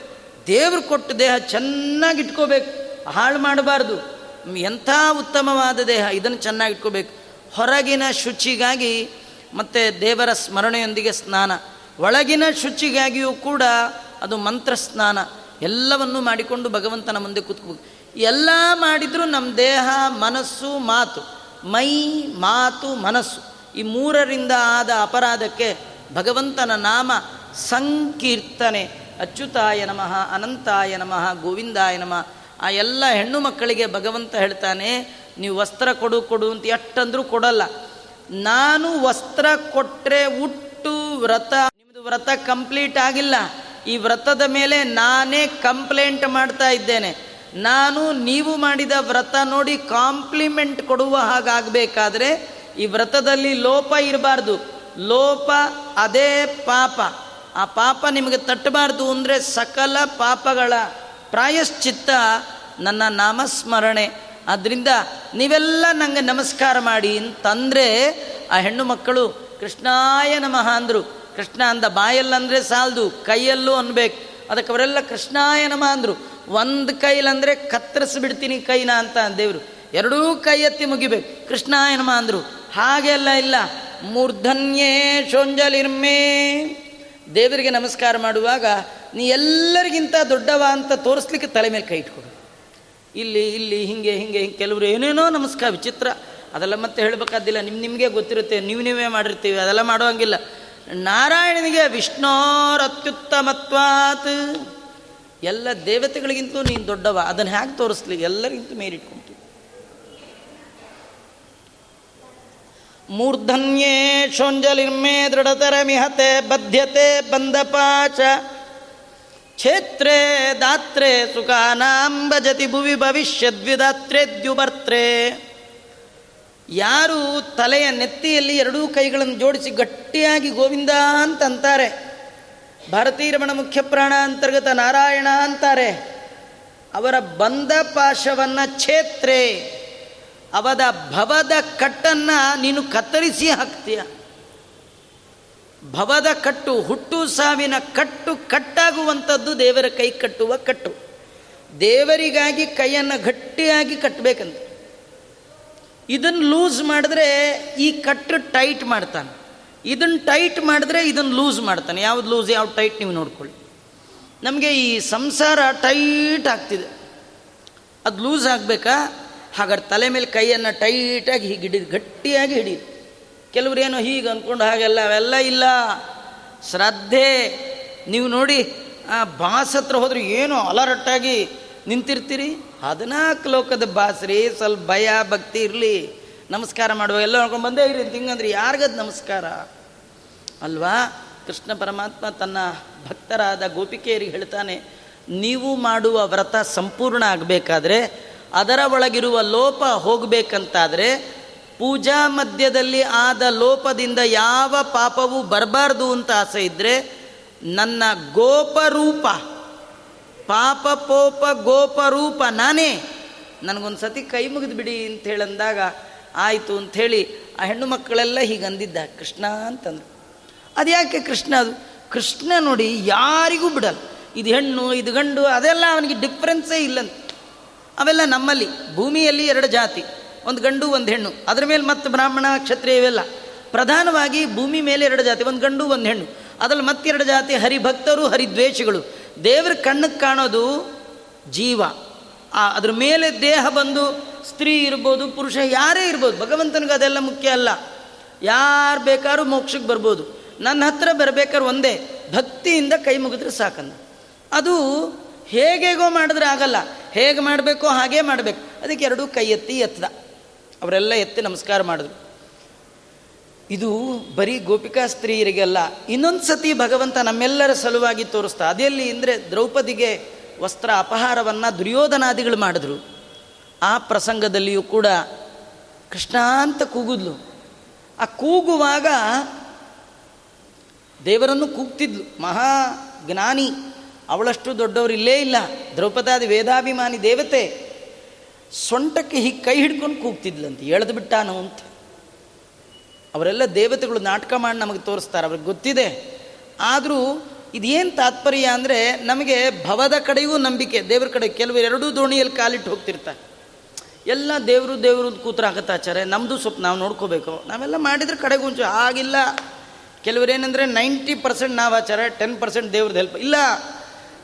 ದೇವ್ರು ಕೊಟ್ಟು ದೇಹ ಚೆನ್ನಾಗಿ ಇಟ್ಕೋಬೇಕು. ಹಾಳು ಮಾಡಬಾರ್ದು. ಎಂಥ ಉತ್ತಮವಾದ ದೇಹ, ಇದನ್ನು ಚೆನ್ನಾಗಿ ಇಟ್ಕೋಬೇಕು. ಹೊರಗಿನ ಶುಚಿಗಾಗಿ ಮತ್ತು ದೇವರ ಸ್ಮರಣೆಯೊಂದಿಗೆ ಸ್ನಾನ. ಒಳಗಿನ ಶುಚಿಗಾಗಿಯೂ ಕೂಡ ಅದು ಮಂತ್ರ ಸ್ನಾನ. ಎಲ್ಲವನ್ನೂ ಮಾಡಿಕೊಂಡು ಭಗವಂತನ ಮುಂದೆ ಕೂತ್ಕೋಬೇಕು. ಎಲ್ಲ ಮಾಡಿದರೂ ನಮ್ಮ ದೇಹ, ಮನಸ್ಸು, ಮಾತು. ಮೈ, ಮಾತು, ಮನಸ್ಸು. ಈ ಮೂರರಿಂದ ಆದ ಅಪರಾಧಕ್ಕೆ ಭಗವಂತನ ನಾಮ ಸಂಕೀರ್ತನೆ. ಅಚ್ಯುತಾಯ ನಮಃ, ಅನಂತಾಯ ನಮಃ, ಗೋವಿಂದಾಯ ನಮಃ. ಆ ಎಲ್ಲ ಹೆಣ್ಣು ಮಕ್ಕಳಿಗೆ ಭಗವಂತ ಹೇಳ್ತಾನೆ, ನೀವು ವಸ್ತ್ರ ಕೊಡು ಕೊಡು ಅಂತ ಎಷ್ಟಂದ್ರೂ ಕೊಡಲ್ಲ. ನಾನು ವಸ್ತ್ರ ಕೊಟ್ಟರೆ ಉಟ್ಟು ವ್ರತ ನಿಮ್ಮದು ವ್ರತ ಕಂಪ್ಲೀಟ್ ಆಗಿಲ್ಲ. ಈ ವ್ರತದ ಮೇಲೆ ನಾನೇ ಕಂಪ್ಲೇಂಟ್ ಮಾಡ್ತಾ ಇದ್ದೇನೆ. ನಾನು ನೀವು ಮಾಡಿದ ವ್ರತ ನೋಡಿ ಕಾಂಪ್ಲಿಮೆಂಟ್ ಕೊಡುವ ಹಾಗಾಗಬೇಕಾದ್ರೆ ಈ ವ್ರತದಲ್ಲಿ ಲೋಪ ಇರಬಾರ್ದು. ಲೋಪ, ಅದೇ ಪಾಪ. ಆ ಪಾಪ ನಿಮಗೆ ತಟ್ಟಬಾರ್ದು ಅಂದರೆ ಸಕಲ ಪಾಪಗಳ ಪ್ರಾಯಶ್ಚಿತ್ತ ನನ್ನ ನಾಮಸ್ಮರಣೆ. ಆದ್ದರಿಂದ ನೀವೆಲ್ಲ ನನಗೆ ನಮಸ್ಕಾರ ಮಾಡಿ ಅಂತಂದರೆ ಆ ಹೆಣ್ಣು ಮಕ್ಕಳು ಕೃಷ್ಣಾಯ ನಮಃ ಅಂದರು. ಕೃಷ್ಣ ಅಂದ ಬಾಯಲ್ಲಂದರೆ ಸಾಲದು, ಕೈಯಲ್ಲೂ ಅನ್ಬೇಕು. ಅದಕ್ಕೆ ಅವರೆಲ್ಲ ಕೃಷ್ಣಾಯ ನಮಃ ಅಂದರು. ಒಂದು ಕೈಲಂದರೆ ಕತ್ತರಿಸ್ಬಿಡ್ತೀನಿ ಕೈನ ಅಂತ ದೇವರು ಎರಡೂ ಕೈ ಎತ್ತಿ ಮುಗಿಬೇಕು. ಕೃಷ್ಣಾಯ ನಮಃ ಅಂದರು. ಹಾಗೆಲ್ಲ ಇಲ್ಲ. ಮೂರ್ಧನ್ಯೇ ಶೋಂಜಲಿರ್ಮೇ ದೇವರಿಗೆ ನಮಸ್ಕಾರ ಮಾಡುವಾಗ ನೀ ಎಲ್ಲರಿಗಿಂತ ದೊಡ್ಡವ ಅಂತ ತೋರಿಸ್ಲಿಕ್ಕೆ ತಲೆ ಮೇಲೆ ಕೈ ಇಟ್ಕೊಡು. ಇಲ್ಲಿ ಇಲ್ಲಿ, ಹಿಂಗೆ ಹಿಂಗೆ ಕೆಲವರು ಏನೇನೋ ನಮಸ್ಕಾರ, ವಿಚಿತ್ರ. ಅದೆಲ್ಲ ಮತ್ತೆ ಹೇಳಬೇಕಾದಿಲ್ಲ. ನಿಮ್ಮ ನಿಮಗೆ ಗೊತ್ತಿರುತ್ತೆ, ನೀವು, ನೀವೇ ಮಾಡಿರ್ತೀವಿ, ಅದೆಲ್ಲ ಮಾಡೋಂಗಿಲ್ಲ ನಾರಾಯಣನಿಗೆ ವಿಷ್ಣೋರ್ ಅತ್ಯುತ್ತಮತ್ವಾತ್ ಎಲ್ಲ ದೇವತೆಗಳಿಗಿಂತೂ ನೀನು ದೊಡ್ಡವ, ಅದನ್ನು ಹೇಗೆ ತೋರಿಸ್ಲಿ? ಎಲ್ಲರಿಗಿಂತ ಮೇಲಿಟ್ಕೊಂತೀವಿ ಮೂರ್ಧನ್ಯೇ ಶೋಂಜಲಿರ್ಮೇ ದೃಢತರ ಮಿಹತೆ ಬದ್ಧತೆ ಬಂದಪಾಚ. ಕ್ಷೇತ್ರೇ ದಾತ್ರೆ ಸುಖಾನಾಂ ಭಜತಿ ಭುವಿ ದ್ಯುಬರ್ತ್ರೆ ಯಾರು ತಲೆಯ ನೆತ್ತಿಯಲ್ಲಿ ಎರಡೂ ಕೈಗಳನ್ನು ಜೋಡಿಸಿ ಗಟ್ಟಿಯಾಗಿ ಗೋವಿಂದ ಅಂತ ಅಂತಾರೆ ಭಾರತೀರಮಣ ಮುಖ್ಯ ಪ್ರಾಣ ಅಂತರ್ಗತ ನಾರಾಯಣ ಅಂತಾರೆ. ಅವರ ಬಂದ ಪಾಶವನ್ನು ಛೇತ್ರೆ ಅವದ ಭವದ ಕಟ್ಟನ್ನು ನೀನು ಕತ್ತರಿಸಿ ಹಾಕ್ತೀಯ. ಭವದ ಕಟ್ಟು ಹುಟ್ಟು ಸಾವಿನ ಕಟ್ಟು ಕಟ್ಟಾಗುವಂಥದ್ದು ದೇವರ ಕೈ ಕಟ್ಟುವ ಕಟ್ಟು. ದೇವರಿಗಾಗಿ ಕೈಯನ್ನು ಗಟ್ಟಿಯಾಗಿ ಕಟ್ಟಬೇಕಂತ. ಇದನ್ನು ಲೂಸ್ ಮಾಡಿದ್ರೆ ಈ ಕಟ್ಟು ಟೈಟ್ ಮಾಡ್ತಾನೆ. ಇದನ್ನು ಟೈಟ್ ಮಾಡಿದ್ರೆ ಇದನ್ನು ಲೂಸ್ ಮಾಡ್ತಾನೆ. ಯಾವ್ದು ಲೂಸ್, ಯಾವ್ದು ಟೈಟ್ ನೀವು ನೋಡ್ಕೊಳ್ಳಿ. ನಮಗೆ ಈ ಸಂಸಾರ ಟೈಟ್ ಆಗ್ತಿದೆ. ಅದು ಲೂಸ್ ಆಗಬೇಕಾ? ಹಾಗಾದ್ರೆ ತಲೆ ಮೇಲೆ ಕೈಯನ್ನು ಟೈಟಾಗಿ ಹೀಗೆ ಹಿಡಿದು, ಗಟ್ಟಿಯಾಗಿ ಹಿಡಿದು. ಕೆಲವ್ರು ಏನೋ ಹೀಗೆ ಅಂದ್ಕೊಂಡು ಹಾಗೆಲ್ಲ, ಅವೆಲ್ಲ ಇಲ್ಲ. ಶ್ರದ್ಧೆ. ನೀವು ನೋಡಿ, ಆ ಬಾಸ್ ಹತ್ರ ಹೋದ್ರೆ ಏನು ಅಲರಟ್ಟಾಗಿ ನಿಂತಿರ್ತೀರಿ? ಹದಿನಾಲ್ಕು ಲೋಕದ ಬಾಸ್ರಿ, ಸ್ವಲ್ಪ ಭಯ, ಭಕ್ತಿ ಇರಲಿ. ನಮಸ್ಕಾರ ಮಾಡುವ ಎಲ್ಲ ನೋಡ್ಕೊಂಡು ಬಂದೇ ಇರಿ ಹಿಂಗಂದ್ರೆ ಯಾರಿಗದು ನಮಸ್ಕಾರ? ಅಲ್ವಾ? ಕೃಷ್ಣ ಪರಮಾತ್ಮ ತನ್ನ ಭಕ್ತರಾದ ಗೋಪಿಕೆಯರಿಗೆ ಹೇಳ್ತಾನೆ, ನೀವು ಮಾಡುವ ವ್ರತ ಸಂಪೂರ್ಣ ಆಗಬೇಕಾದ್ರೆ ಅದರ ಒಳಗಿರುವ ಲೋಪ ಹೋಗಬೇಕಂತಾದರೆ ಪೂಜಾ ಮಧ್ಯದಲ್ಲಿ ಆದ ಲೋಪದಿಂದ ಯಾವ ಪಾಪವೂ ಬರಬಾರ್ದು ಅಂತ ಆಸೆ ಇದ್ದರೆ ನನ್ನ ಗೋಪರೂಪ ಪಾಪ ಪೋಪ ಗೋಪರೂಪ ನಾನೇ. ನನಗೊಂದು ಸತಿ ಕೈ ಮುಗಿದು ಬಿಡಿ ಅಂತ ಹೇಳಂದಾಗ ಆಯಿತು ಅಂಥೇಳಿ ಆ ಹೆಣ್ಣು ಮಕ್ಕಳೆಲ್ಲ ಹೀಗಂದಿದ್ದ ಕೃಷ್ಣ ಅಂತಂದ್ರು. ಅದು ಯಾಕೆ ಕೃಷ್ಣ ಅದು? ಕೃಷ್ಣ ನೋಡಿ ಯಾರಿಗೂ ಬಿಡಲ್ಲ. ಇದು ಹೆಣ್ಣು, ಇದು ಗಂಡು ಅದೆಲ್ಲ ಅವನಿಗೆ ಡಿಫ್ರೆನ್ಸೇ ಇಲ್ಲಂತ. ಅವೆಲ್ಲ ನಮ್ಮಲ್ಲಿ, ಭೂಮಿಯಲ್ಲಿ ಎರಡು ಜಾತಿ, ಒಂದು ಗಂಡು, ಒಂದು ಹೆಣ್ಣು. ಅದರ ಮೇಲೆ ಮತ್ತೆ ಬ್ರಾಹ್ಮಣ ಕ್ಷತ್ರಿಯ ಇವೆಲ್ಲ ಪ್ರಧಾನವಾಗಿ ಭೂಮಿ ಮೇಲೆ ಎರಡು ಜಾತಿ, ಒಂದು ಗಂಡು, ಒಂದು ಹೆಣ್ಣು. ಅದರಲ್ಲಿ ಮತ್ತೆರಡು ಜಾತಿ, ಹರಿಭಕ್ತರು, ಹರಿದ್ವೇಷಿಗಳು. ದೇವರ ಕಣ್ಣಿಗೆ ಕಾಣೋದು ಜೀವ. ಆ, ಅದ್ರ ಮೇಲೆ ದೇಹ ಬಂದು ಸ್ತ್ರೀ ಇರ್ಬೋದು, ಪುರುಷ, ಯಾರೇ ಇರ್ಬೋದು, ಭಗವಂತನಿಗೆ ಅದೆಲ್ಲ ಮುಖ್ಯ ಅಲ್ಲ. ಯಾರು ಬೇಕಾದ್ರೂ ಮೋಕ್ಷಕ್ಕೆ ಬರ್ಬೋದು. ನನ್ನ ಹತ್ರ ಬರಬೇಕಾದ್ರೆ ಒಂದೇ, ಭಕ್ತಿಯಿಂದ ಕೈ ಮುಗಿದ್ರೆ ಸಾಕಂದ ಅದು ಹೇಗೇಗೋ ಮಾಡಿದ್ರೆ ಆಗಲ್ಲ. ಹೇಗೆ ಮಾಡಬೇಕು ಹಾಗೇ ಮಾಡಬೇಕು. ಅದಕ್ಕೆ ಎರಡೂ ಕೈ ಎತ್ತಿ ಎತ್ತದ ಅವರೆಲ್ಲ ಎತ್ತಿ ನಮಸ್ಕಾರ ಮಾಡಿದ್ರು. ಇದು ಬರೀ ಗೋಪಿಕಾ ಸ್ತ್ರೀಯರಿಗೆಲ್ಲ, ಇನ್ನೊಂದು ಸತಿ ಭಗವಂತ ನಮ್ಮೆಲ್ಲರ ಸಲುವಾಗಿ ತೋರಿಸ್ತಾ, ಅದೆಲ್ಲಿ ಅಂದರೆ ದ್ರೌಪದಿಗೆ ವಸ್ತ್ರ ಅಪಹಾರವನ್ನು ದುರ್ಯೋಧನಾದಿಗಳು ಮಾಡಿದ್ರು. ಆ ಪ್ರಸಂಗದಲ್ಲಿಯೂ ಕೂಡ ಕೃಷ್ಣ ಅಂತ ಕೂಗಿದ್ಲು. ಆ ಕೂಗುವಾಗ ದೇವರನ್ನು ಕೂಗ್ತಿದ್ಲು. ಮಹಾ ಜ್ಞಾನಿ. ಅವಳಷ್ಟು ದೊಡ್ಡವರು ಇಲ್ಲೇ ಇಲ್ಲ. ದ್ರೌಪದಾದಿ ವೇದಾಭಿಮಾನಿ ದೇವತೆ. ಸೊಂಟಕ್ಕೆ ಹೀಗೆ ಕೈ ಹಿಡ್ಕೊಂಡು ಕೂಗ್ತಿದ್ಲಂತೆ. ಎಳೆದು ಬಿಟ್ಟಾನು ಅಂತ. ಅವರೆಲ್ಲ ದೇವತೆಗಳು ನಾಟಕ ಮಾಡಿ ನಮಗೆ ತೋರಿಸ್ತಾರೆ. ಅವ್ರಿಗೆ ಗೊತ್ತಿದೆ. ಆದರೂ ಇದೇನು ತಾತ್ಪರ್ಯ ಅಂದರೆ ನಮಗೆ ಭವದ ಕಡೆಯೂ ನಂಬಿಕೆ. ದೇವ್ರ ಕಡೆ ಕೆಲವರು ಎರಡೂ ದೋಣಿಯಲ್ಲಿ ಕಾಲಿಟ್ಟು ಹೋಗ್ತಿರ್ತಾರೆ. ಎಲ್ಲ ದೇವರು ದೇವರು ಕೂತ್ರಾಗತ್ತಾಚಾರೆ ನಮ್ಮದು ಸ್ವಲ್ಪ ನಾವು ನೋಡ್ಕೋಬೇಕು. ನಾವೆಲ್ಲ ಮಾಡಿದ್ರೆ ಕಡೆಗೂಂಚು ಆಗಿಲ್ಲ. ಕೆಲವರು ಏನಂದರೆ ನೈಂಟಿ ಪರ್ಸೆಂಟ್ ನಾವು ಆಚಾರ ಟೆನ್ ಪರ್ಸೆಂಟ್ ದೇವ್ರದ್ದು ಹೆಲ್ಪ್ ಇಲ್ಲ.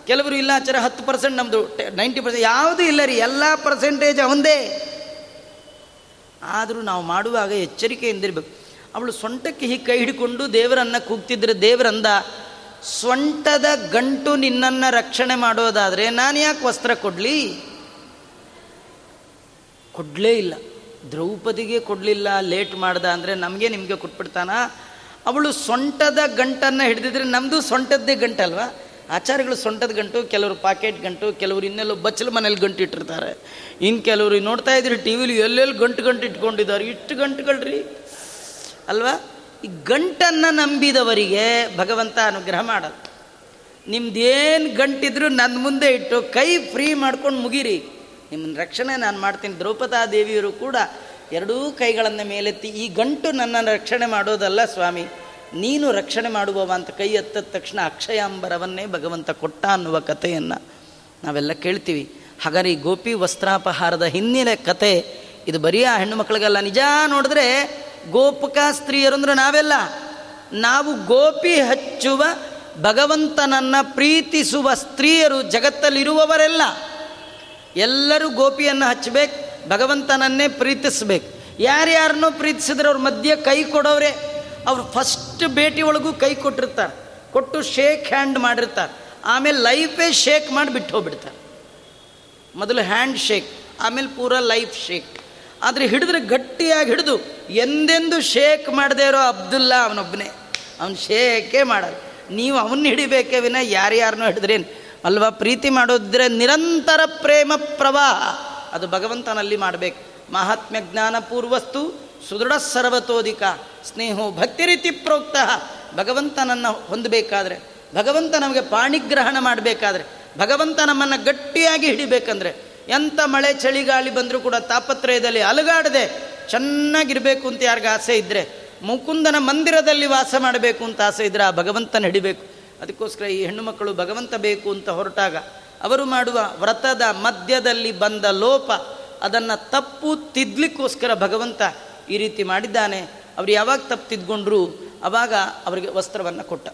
ಕೆಲವರು ಇಲ್ಲ ಆಚಾರ ಹತ್ತು ಪರ್ಸೆಂಟ್ ನಮ್ಮದು ನೈಂಟಿ ಪರ್ಸೆಂಟ್ ಯಾವುದೂ ಇಲ್ಲ ರೀ, ಎಲ್ಲ ಪರ್ಸೆಂಟೇಜ್ ಅವಂದೇ ಆದರೂ ನಾವು ಮಾಡುವಾಗ ಎಚ್ಚರಿಕೆಯಿಂದಿರಬೇಕು. ಅವಳು ಸೊಂಟಕ್ಕೆ ಹೀಗೆ ಕೈ ಹಿಡ್ಕೊಂಡು ದೇವರನ್ನ ಕೂಗ್ತಿದ್ರೆ ದೇವರಂದ, ಸೊಂಟದ ಗಂಟು ನಿನ್ನನ್ನು ರಕ್ಷಣೆ ಮಾಡೋದಾದರೆ ನಾನು ಯಾಕೆ ವಸ್ತ್ರ ಕೊಡಲಿ? ಕೊಡಲೇ ಇಲ್ಲ. ದ್ರೌಪದಿಗೆ ಕೊಡಲಿಲ್ಲ, ಲೇಟ್ ಮಾಡ್ದ ಅಂದರೆ ನಮಗೆ ನಿಮಗೆ ಕೊಟ್ಬಿಡ್ತಾನ? ಅವಳು ಸೊಂಟದ ಗಂಟನ್ನು ಹಿಡಿದಿದ್ರೆ ನಮ್ಮದು ಸೊಂಟದ್ದೇ ಗಂಟಲ್ವಾ? ಆಚಾರ್ಯಗಳು ಸೊಂಟದ ಗಂಟು, ಕೆಲವರು ಪಾಕೆಟ್ ಗಂಟು, ಕೆಲವರು ಇನ್ನೆಲ್ಲೋ ಬಚ್ಚಲು ಮನೇಲಿ ಗಂಟು ಇಟ್ಟಿರ್ತಾರೆ. ಇನ್ನು ಕೆಲವರು ನೋಡ್ತಾ ಇದ್ರಿ ಟಿ ವಿಲಿ ಎಲ್ಲೆಲ್ಲಿ ಗಂಟು ಗಂಟು ಇಟ್ಕೊಂಡಿದ್ದಾರೆ? ಇಷ್ಟು ಗಂಟುಗಳ್ರಿ. ಅಲ್ವಾ? ಈ ಗಂಟನ್ನು ನಂಬಿದವರಿಗೆ ಭಗವಂತ ಅನುಗ್ರಹ ಮಾಡಲ್ಲ. ನಿಮ್ದೇನು ಗಂಟಿದ್ರು ನನ್ನ ಮುಂದೆ ಇಟ್ಟು ಕೈ ಫ್ರೀ ಮಾಡ್ಕೊಂಡು ಮುಗಿರಿ. ನಿಮ್ಮ ರಕ್ಷಣೆ ನಾನು ಮಾಡ್ತೀನಿ. ದ್ರೌಪದಾ ದೇವಿಯರು ಕೂಡ ಎರಡೂ ಕೈಗಳನ್ನು ಮೇಲೆತ್ತಿ ಈ ಗಂಟು ನನ್ನನ್ನು ರಕ್ಷಣೆ ಮಾಡೋದಲ್ಲ ಸ್ವಾಮಿ. ನೀನು ರಕ್ಷಣೆ ಮಾಡುವವ ಅಂತ ಕೈ ಎತ್ತದ ತಕ್ಷಣ ಅಕ್ಷಯಾಂಬರವನ್ನೇ ಭಗವಂತ ಕೊಟ್ಟ ಅನ್ನುವ ಕಥೆಯನ್ನು ನಾವೆಲ್ಲ ಕೇಳ್ತೀವಿ. ಹಾಗಾದ್ರೆ ಈ ಗೋಪಿ ವಸ್ತ್ರಾಪಹಾರದ ಹಿಂದಿನ ಕತೆ ಇದು ಬರೀ ಆ ಹೆಣ್ಣು ಮಕ್ಕಳಿಗೆಲ್ಲ. ನಿಜ ನೋಡಿದ್ರೆ ಗೋಪಕ ಸ್ತ್ರೀಯರು ಅಂದ್ರೆ ನಾವೆಲ್ಲ. ನಾವು ಗೋಪಿ ಹಚ್ಚುವ, ಭಗವಂತನನ್ನು ಪ್ರೀತಿಸುವ ಸ್ತ್ರೀಯರು ಜಗತ್ತಲ್ಲಿರುವವರೆಲ್ಲ. ಎಲ್ಲರೂ ಗೋಪಿಯನ್ನು ಹಚ್ಚಬೇಕು, ಭಗವಂತನನ್ನೇ ಪ್ರೀತಿಸ್ಬೇಕು. ಯಾರ್ಯಾರನ್ನೂ ಪ್ರೀತಿಸಿದ್ರೆ ಅವ್ರ ಮಧ್ಯೆ ಕೈ ಕೊಡೋರೆ ಅವ್ರು ಫಸ್ಟ್ ಭೇಟಿ ಒಳಗೂ ಕೈ ಕೊಟ್ಟಿರ್ತಾರೆ. ಕೊಟ್ಟು ಶೇಕ್ ಹ್ಯಾಂಡ್ ಮಾಡಿರ್ತಾರೆ. ಆಮೇಲೆ ಲೈಫೇ ಶೇಕ್ ಮಾಡಿ ಬಿಟ್ಟು ಹೋಗ್ಬಿಡ್ತಾರೆ. ಮೊದಲು ಹ್ಯಾಂಡ್ ಶೇಕ್ ಆಮೇಲೆ ಪೂರ ಲೈಫ್ ಶೇಕ್ ಆದರೆ ಹಿಡಿದ್ರೆ ಗಟ್ಟಿಯಾಗಿ ಹಿಡಿದು ಎಂದೆಂದು ಶೇಕ್ ಮಾಡದೇ ಇರೋ ಅಬ್ದುಲ್ಲಾ ಅವನೊಬ್ಬನೇ. ಅವನು ಶೇಕೇ ಮಾಡಲ್ಲ. ನೀವು ಅವನ್ನ ಹಿಡಿಬೇಕೇ ವಿನ ಯಾರ್ಯಾರನ್ನೂ ಹಿಡಿದ್ರೇನು? ಅಲ್ವಾ? ಪ್ರೀತಿ ಮಾಡೋದ್ರೆ ನಿರಂತರ ಪ್ರೇಮ ಪ್ರವಾಹ. ಅದು ಭಗವಂತನಲ್ಲಿ ಮಾಡಬೇಕು. ಮಹಾತ್ಮ್ಯ ಜ್ಞಾನ ಪೂರ್ವಸ್ತು ಸುದೃಢ ಸರ್ವತೋಧಿಕ ಸ್ನೇಹೋ ಭಕ್ತಿ ರೀತಿ ಪ್ರೋಕ್ತ. ಭಗವಂತನನ್ನು ಹೊಂದಬೇಕಾದ್ರೆ, ಭಗವಂತ ನಮಗೆ ಪಾಣಿಗ್ರಹಣ ಮಾಡಬೇಕಾದ್ರೆ, ಭಗವಂತ ನಮ್ಮನ್ನು ಗಟ್ಟಿಯಾಗಿ ಹಿಡಿಬೇಕಂದ್ರೆ ಎಂಥ ಮಳೆ ಚಳಿಗಾಳಿ ಬಂದರೂ ಕೂಡ ತಾಪತ್ರಯದಲ್ಲಿ ಅಲುಗಾಡದೆ ಚೆನ್ನಾಗಿರಬೇಕು ಅಂತ ಯಾರಿಗ ಆಸೆ ಇದ್ದರೆ ಮುಕುಂದನ ಮಂದಿರದಲ್ಲಿ ವಾಸ ಮಾಡಬೇಕು ಅಂತ ಆಸೆ ಇದ್ದರೆ ಆ ಭಗವಂತನ ಹಿಡಿಬೇಕು. ಅದಕ್ಕೋಸ್ಕರ ಈ ಹೆಣ್ಣು ಮಕ್ಕಳು ಭಗವಂತ ಬೇಕು ಅಂತ ಹೊರಟಾಗ ಅವರು ಮಾಡುವ ವ್ರತದ ಮಧ್ಯದಲ್ಲಿ ಬಂದ ಲೋಪ, ಅದನ್ನು ತಪ್ಪು ತಿದ್ಲಿಕ್ಕೋಸ್ಕರ ಭಗವಂತ ಈ ರೀತಿ ಮಾಡಿದ್ದಾನೆ. ಅವರು ಯಾವಾಗ ತಪ್ಪು ತಿದ್ಕೊಂಡ್ರು ಅವಾಗ ಅವರಿಗೆ ವಸ್ತ್ರವನ್ನು ಕೊಟ್ಟ.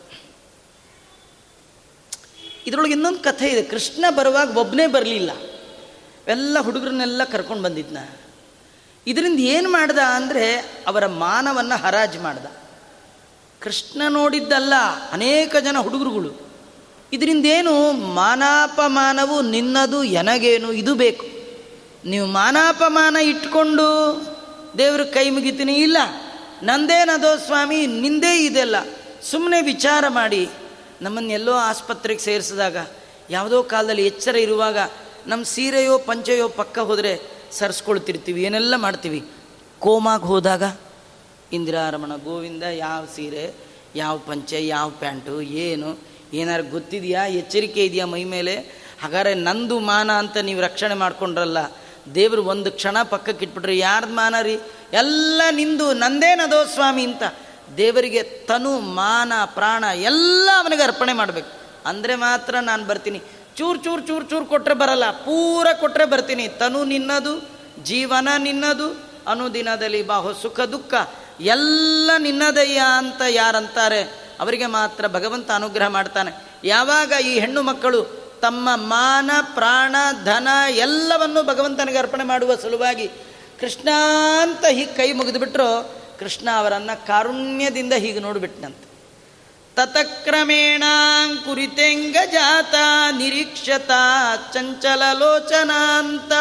ಇದರೊಳಗೆ ಇನ್ನೊಂದು ಕಥೆ ಇದೆ. ಕೃಷ್ಣ ಬರುವಾಗ ಒಬ್ಬನೇ ಬರಲಿಲ್ಲ. ಎಲ್ಲ ಹುಡುಗರನ್ನೆಲ್ಲ ಕರ್ಕೊಂಡು ಬಂದಿದ್ನ. ಇದರಿಂದ ಏನು ಮಾಡ್ದ ಅಂದರೆ, ಅವರ ಮಾನವನ್ನು ಹರಾಜು ಮಾಡ್ದ. ಕೃಷ್ಣ ನೋಡಿದ್ದಲ್ಲ ಅನೇಕ ಜನ ಹುಡುಗರುಗಳು. ಇದರಿಂದೇನು ಮಾನಾಪಮಾನವು ನಿನ್ನದು, ಎನಗೇನು, ಇದು ಬೇಕು. ನೀವು ಮಾನಾಪಮಾನ ಇಟ್ಕೊಂಡು ದೇವ್ರ ಕೈ ಮುಗಿತೀನಿ. ಇಲ್ಲ ನಂದೇನದೋ ಸ್ವಾಮಿ ನಿಂದೇ ಇದೆಲ್ಲ. ಸುಮ್ಮನೆ ವಿಚಾರ ಮಾಡಿ. ನಮ್ಮನ್ನೆಲ್ಲೋ ಆಸ್ಪತ್ರೆಗೆ ಸೇರಿಸಿದಾಗ, ಯಾವುದೋ ಕಾಲದಲ್ಲಿ ಎಚ್ಚರ ಇರುವಾಗ ನಮ್ಮ ಸೀರೆಯೋ, ಪಂಚೆಯೋ ಪಕ್ಕ ಹೋದರೆ ಸರ್ಸ್ಕೊಳ್ತಿರ್ತೀವಿ. ಏನೆಲ್ಲ ಮಾಡ್ತೀವಿ? ಕೋಮಾಗೆ ಹೋದಾಗ, ಇಂದಿರಾರಮಣ, ಗೋವಿಂದ, ಯಾವ ಸೀರೆ, ಯಾವ ಪಂಚೆ, ಯಾವ ಪ್ಯಾಂಟು, ಏನು, ಏನಾರು ಗೊತ್ತಿದೆಯಾ? ಎಚ್ಚರಿಕೆ ಇದೆಯಾ ಮೈ ಮೇಲೆ? ಹಾಗಾದ್ರೆ ನಂದು ಮಾನ ಅಂತ ನೀವು ರಕ್ಷಣೆ ಮಾಡ್ಕೊಂಡ್ರಲ್ಲ ದೇವರು ಒಂದು ಕ್ಷಣ ಪಕ್ಕಕ್ಕೆ ಇಟ್ಬಿಟ್ರೆ ಯಾರ್ದು ಮಾನ ರೀ? ಎಲ್ಲ ನಿಂದು ನಂದೇನದೋ ಸ್ವಾಮಿ ಅಂತ. ದೇವರಿಗೆ ತನು, ಮಾನ, ಪ್ರಾಣ ಎಲ್ಲ ಅವನಿಗೆ ಅರ್ಪಣೆ ಮಾಡಬೇಕು. ಅಂದರೆ ಮಾತ್ರ ನಾನು ಬರ್ತೀನಿ. ಚೂರು ಚೂರು ಚೂರು ಚೂರು ಕೊಟ್ಟರೆ ಬರಲ್ಲ. ಪೂರ ಕೊಟ್ಟರೆ ಬರ್ತೀನಿ. ತನು ನಿನ್ನದು, ಜೀವನ ನಿನ್ನದು, ಅನುದಿನದಲ್ಲಿ ಬಾಹು ಸುಖ, ದುಃಖ ಎಲ್ಲ ನಿನ್ನದಯ್ಯ ಅಂತ ಯಾರಂತಾರೆ? ಅವರಿಗೆ ಮಾತ್ರ ಭಗವಂತ ಅನುಗ್ರಹ ಮಾಡ್ತಾನೆ. ಯಾವಾಗ ಈ ಹೆಣ್ಣು ಮಕ್ಕಳು ತಮ್ಮ ಮಾನ, ಪ್ರಾಣ, ಧನ ಎಲ್ಲವನ್ನು ಭಗವಂತನಿಗೆ ಅರ್ಪಣೆ ಮಾಡುವ ಸಲುವಾಗಿ ಕೃಷ್ಣ ಅಂತ ಹೀಗೆ ಕೈ ಮುಗಿದುಬಿಟ್ರು, ಕೃಷ್ಣ ಅವರನ್ನು ಕಾರುಣ್ಯದಿಂದ ಹೀಗೆ ನೋಡಿಬಿಟ್ನಂತೆ. ತತಕ್ರಮೇಣಾಂಕುರಿತೆಂಗ ಜಾತ, ನಿರೀಕ್ಷತ ಚಂಚಲಲೋಚನಾಂತ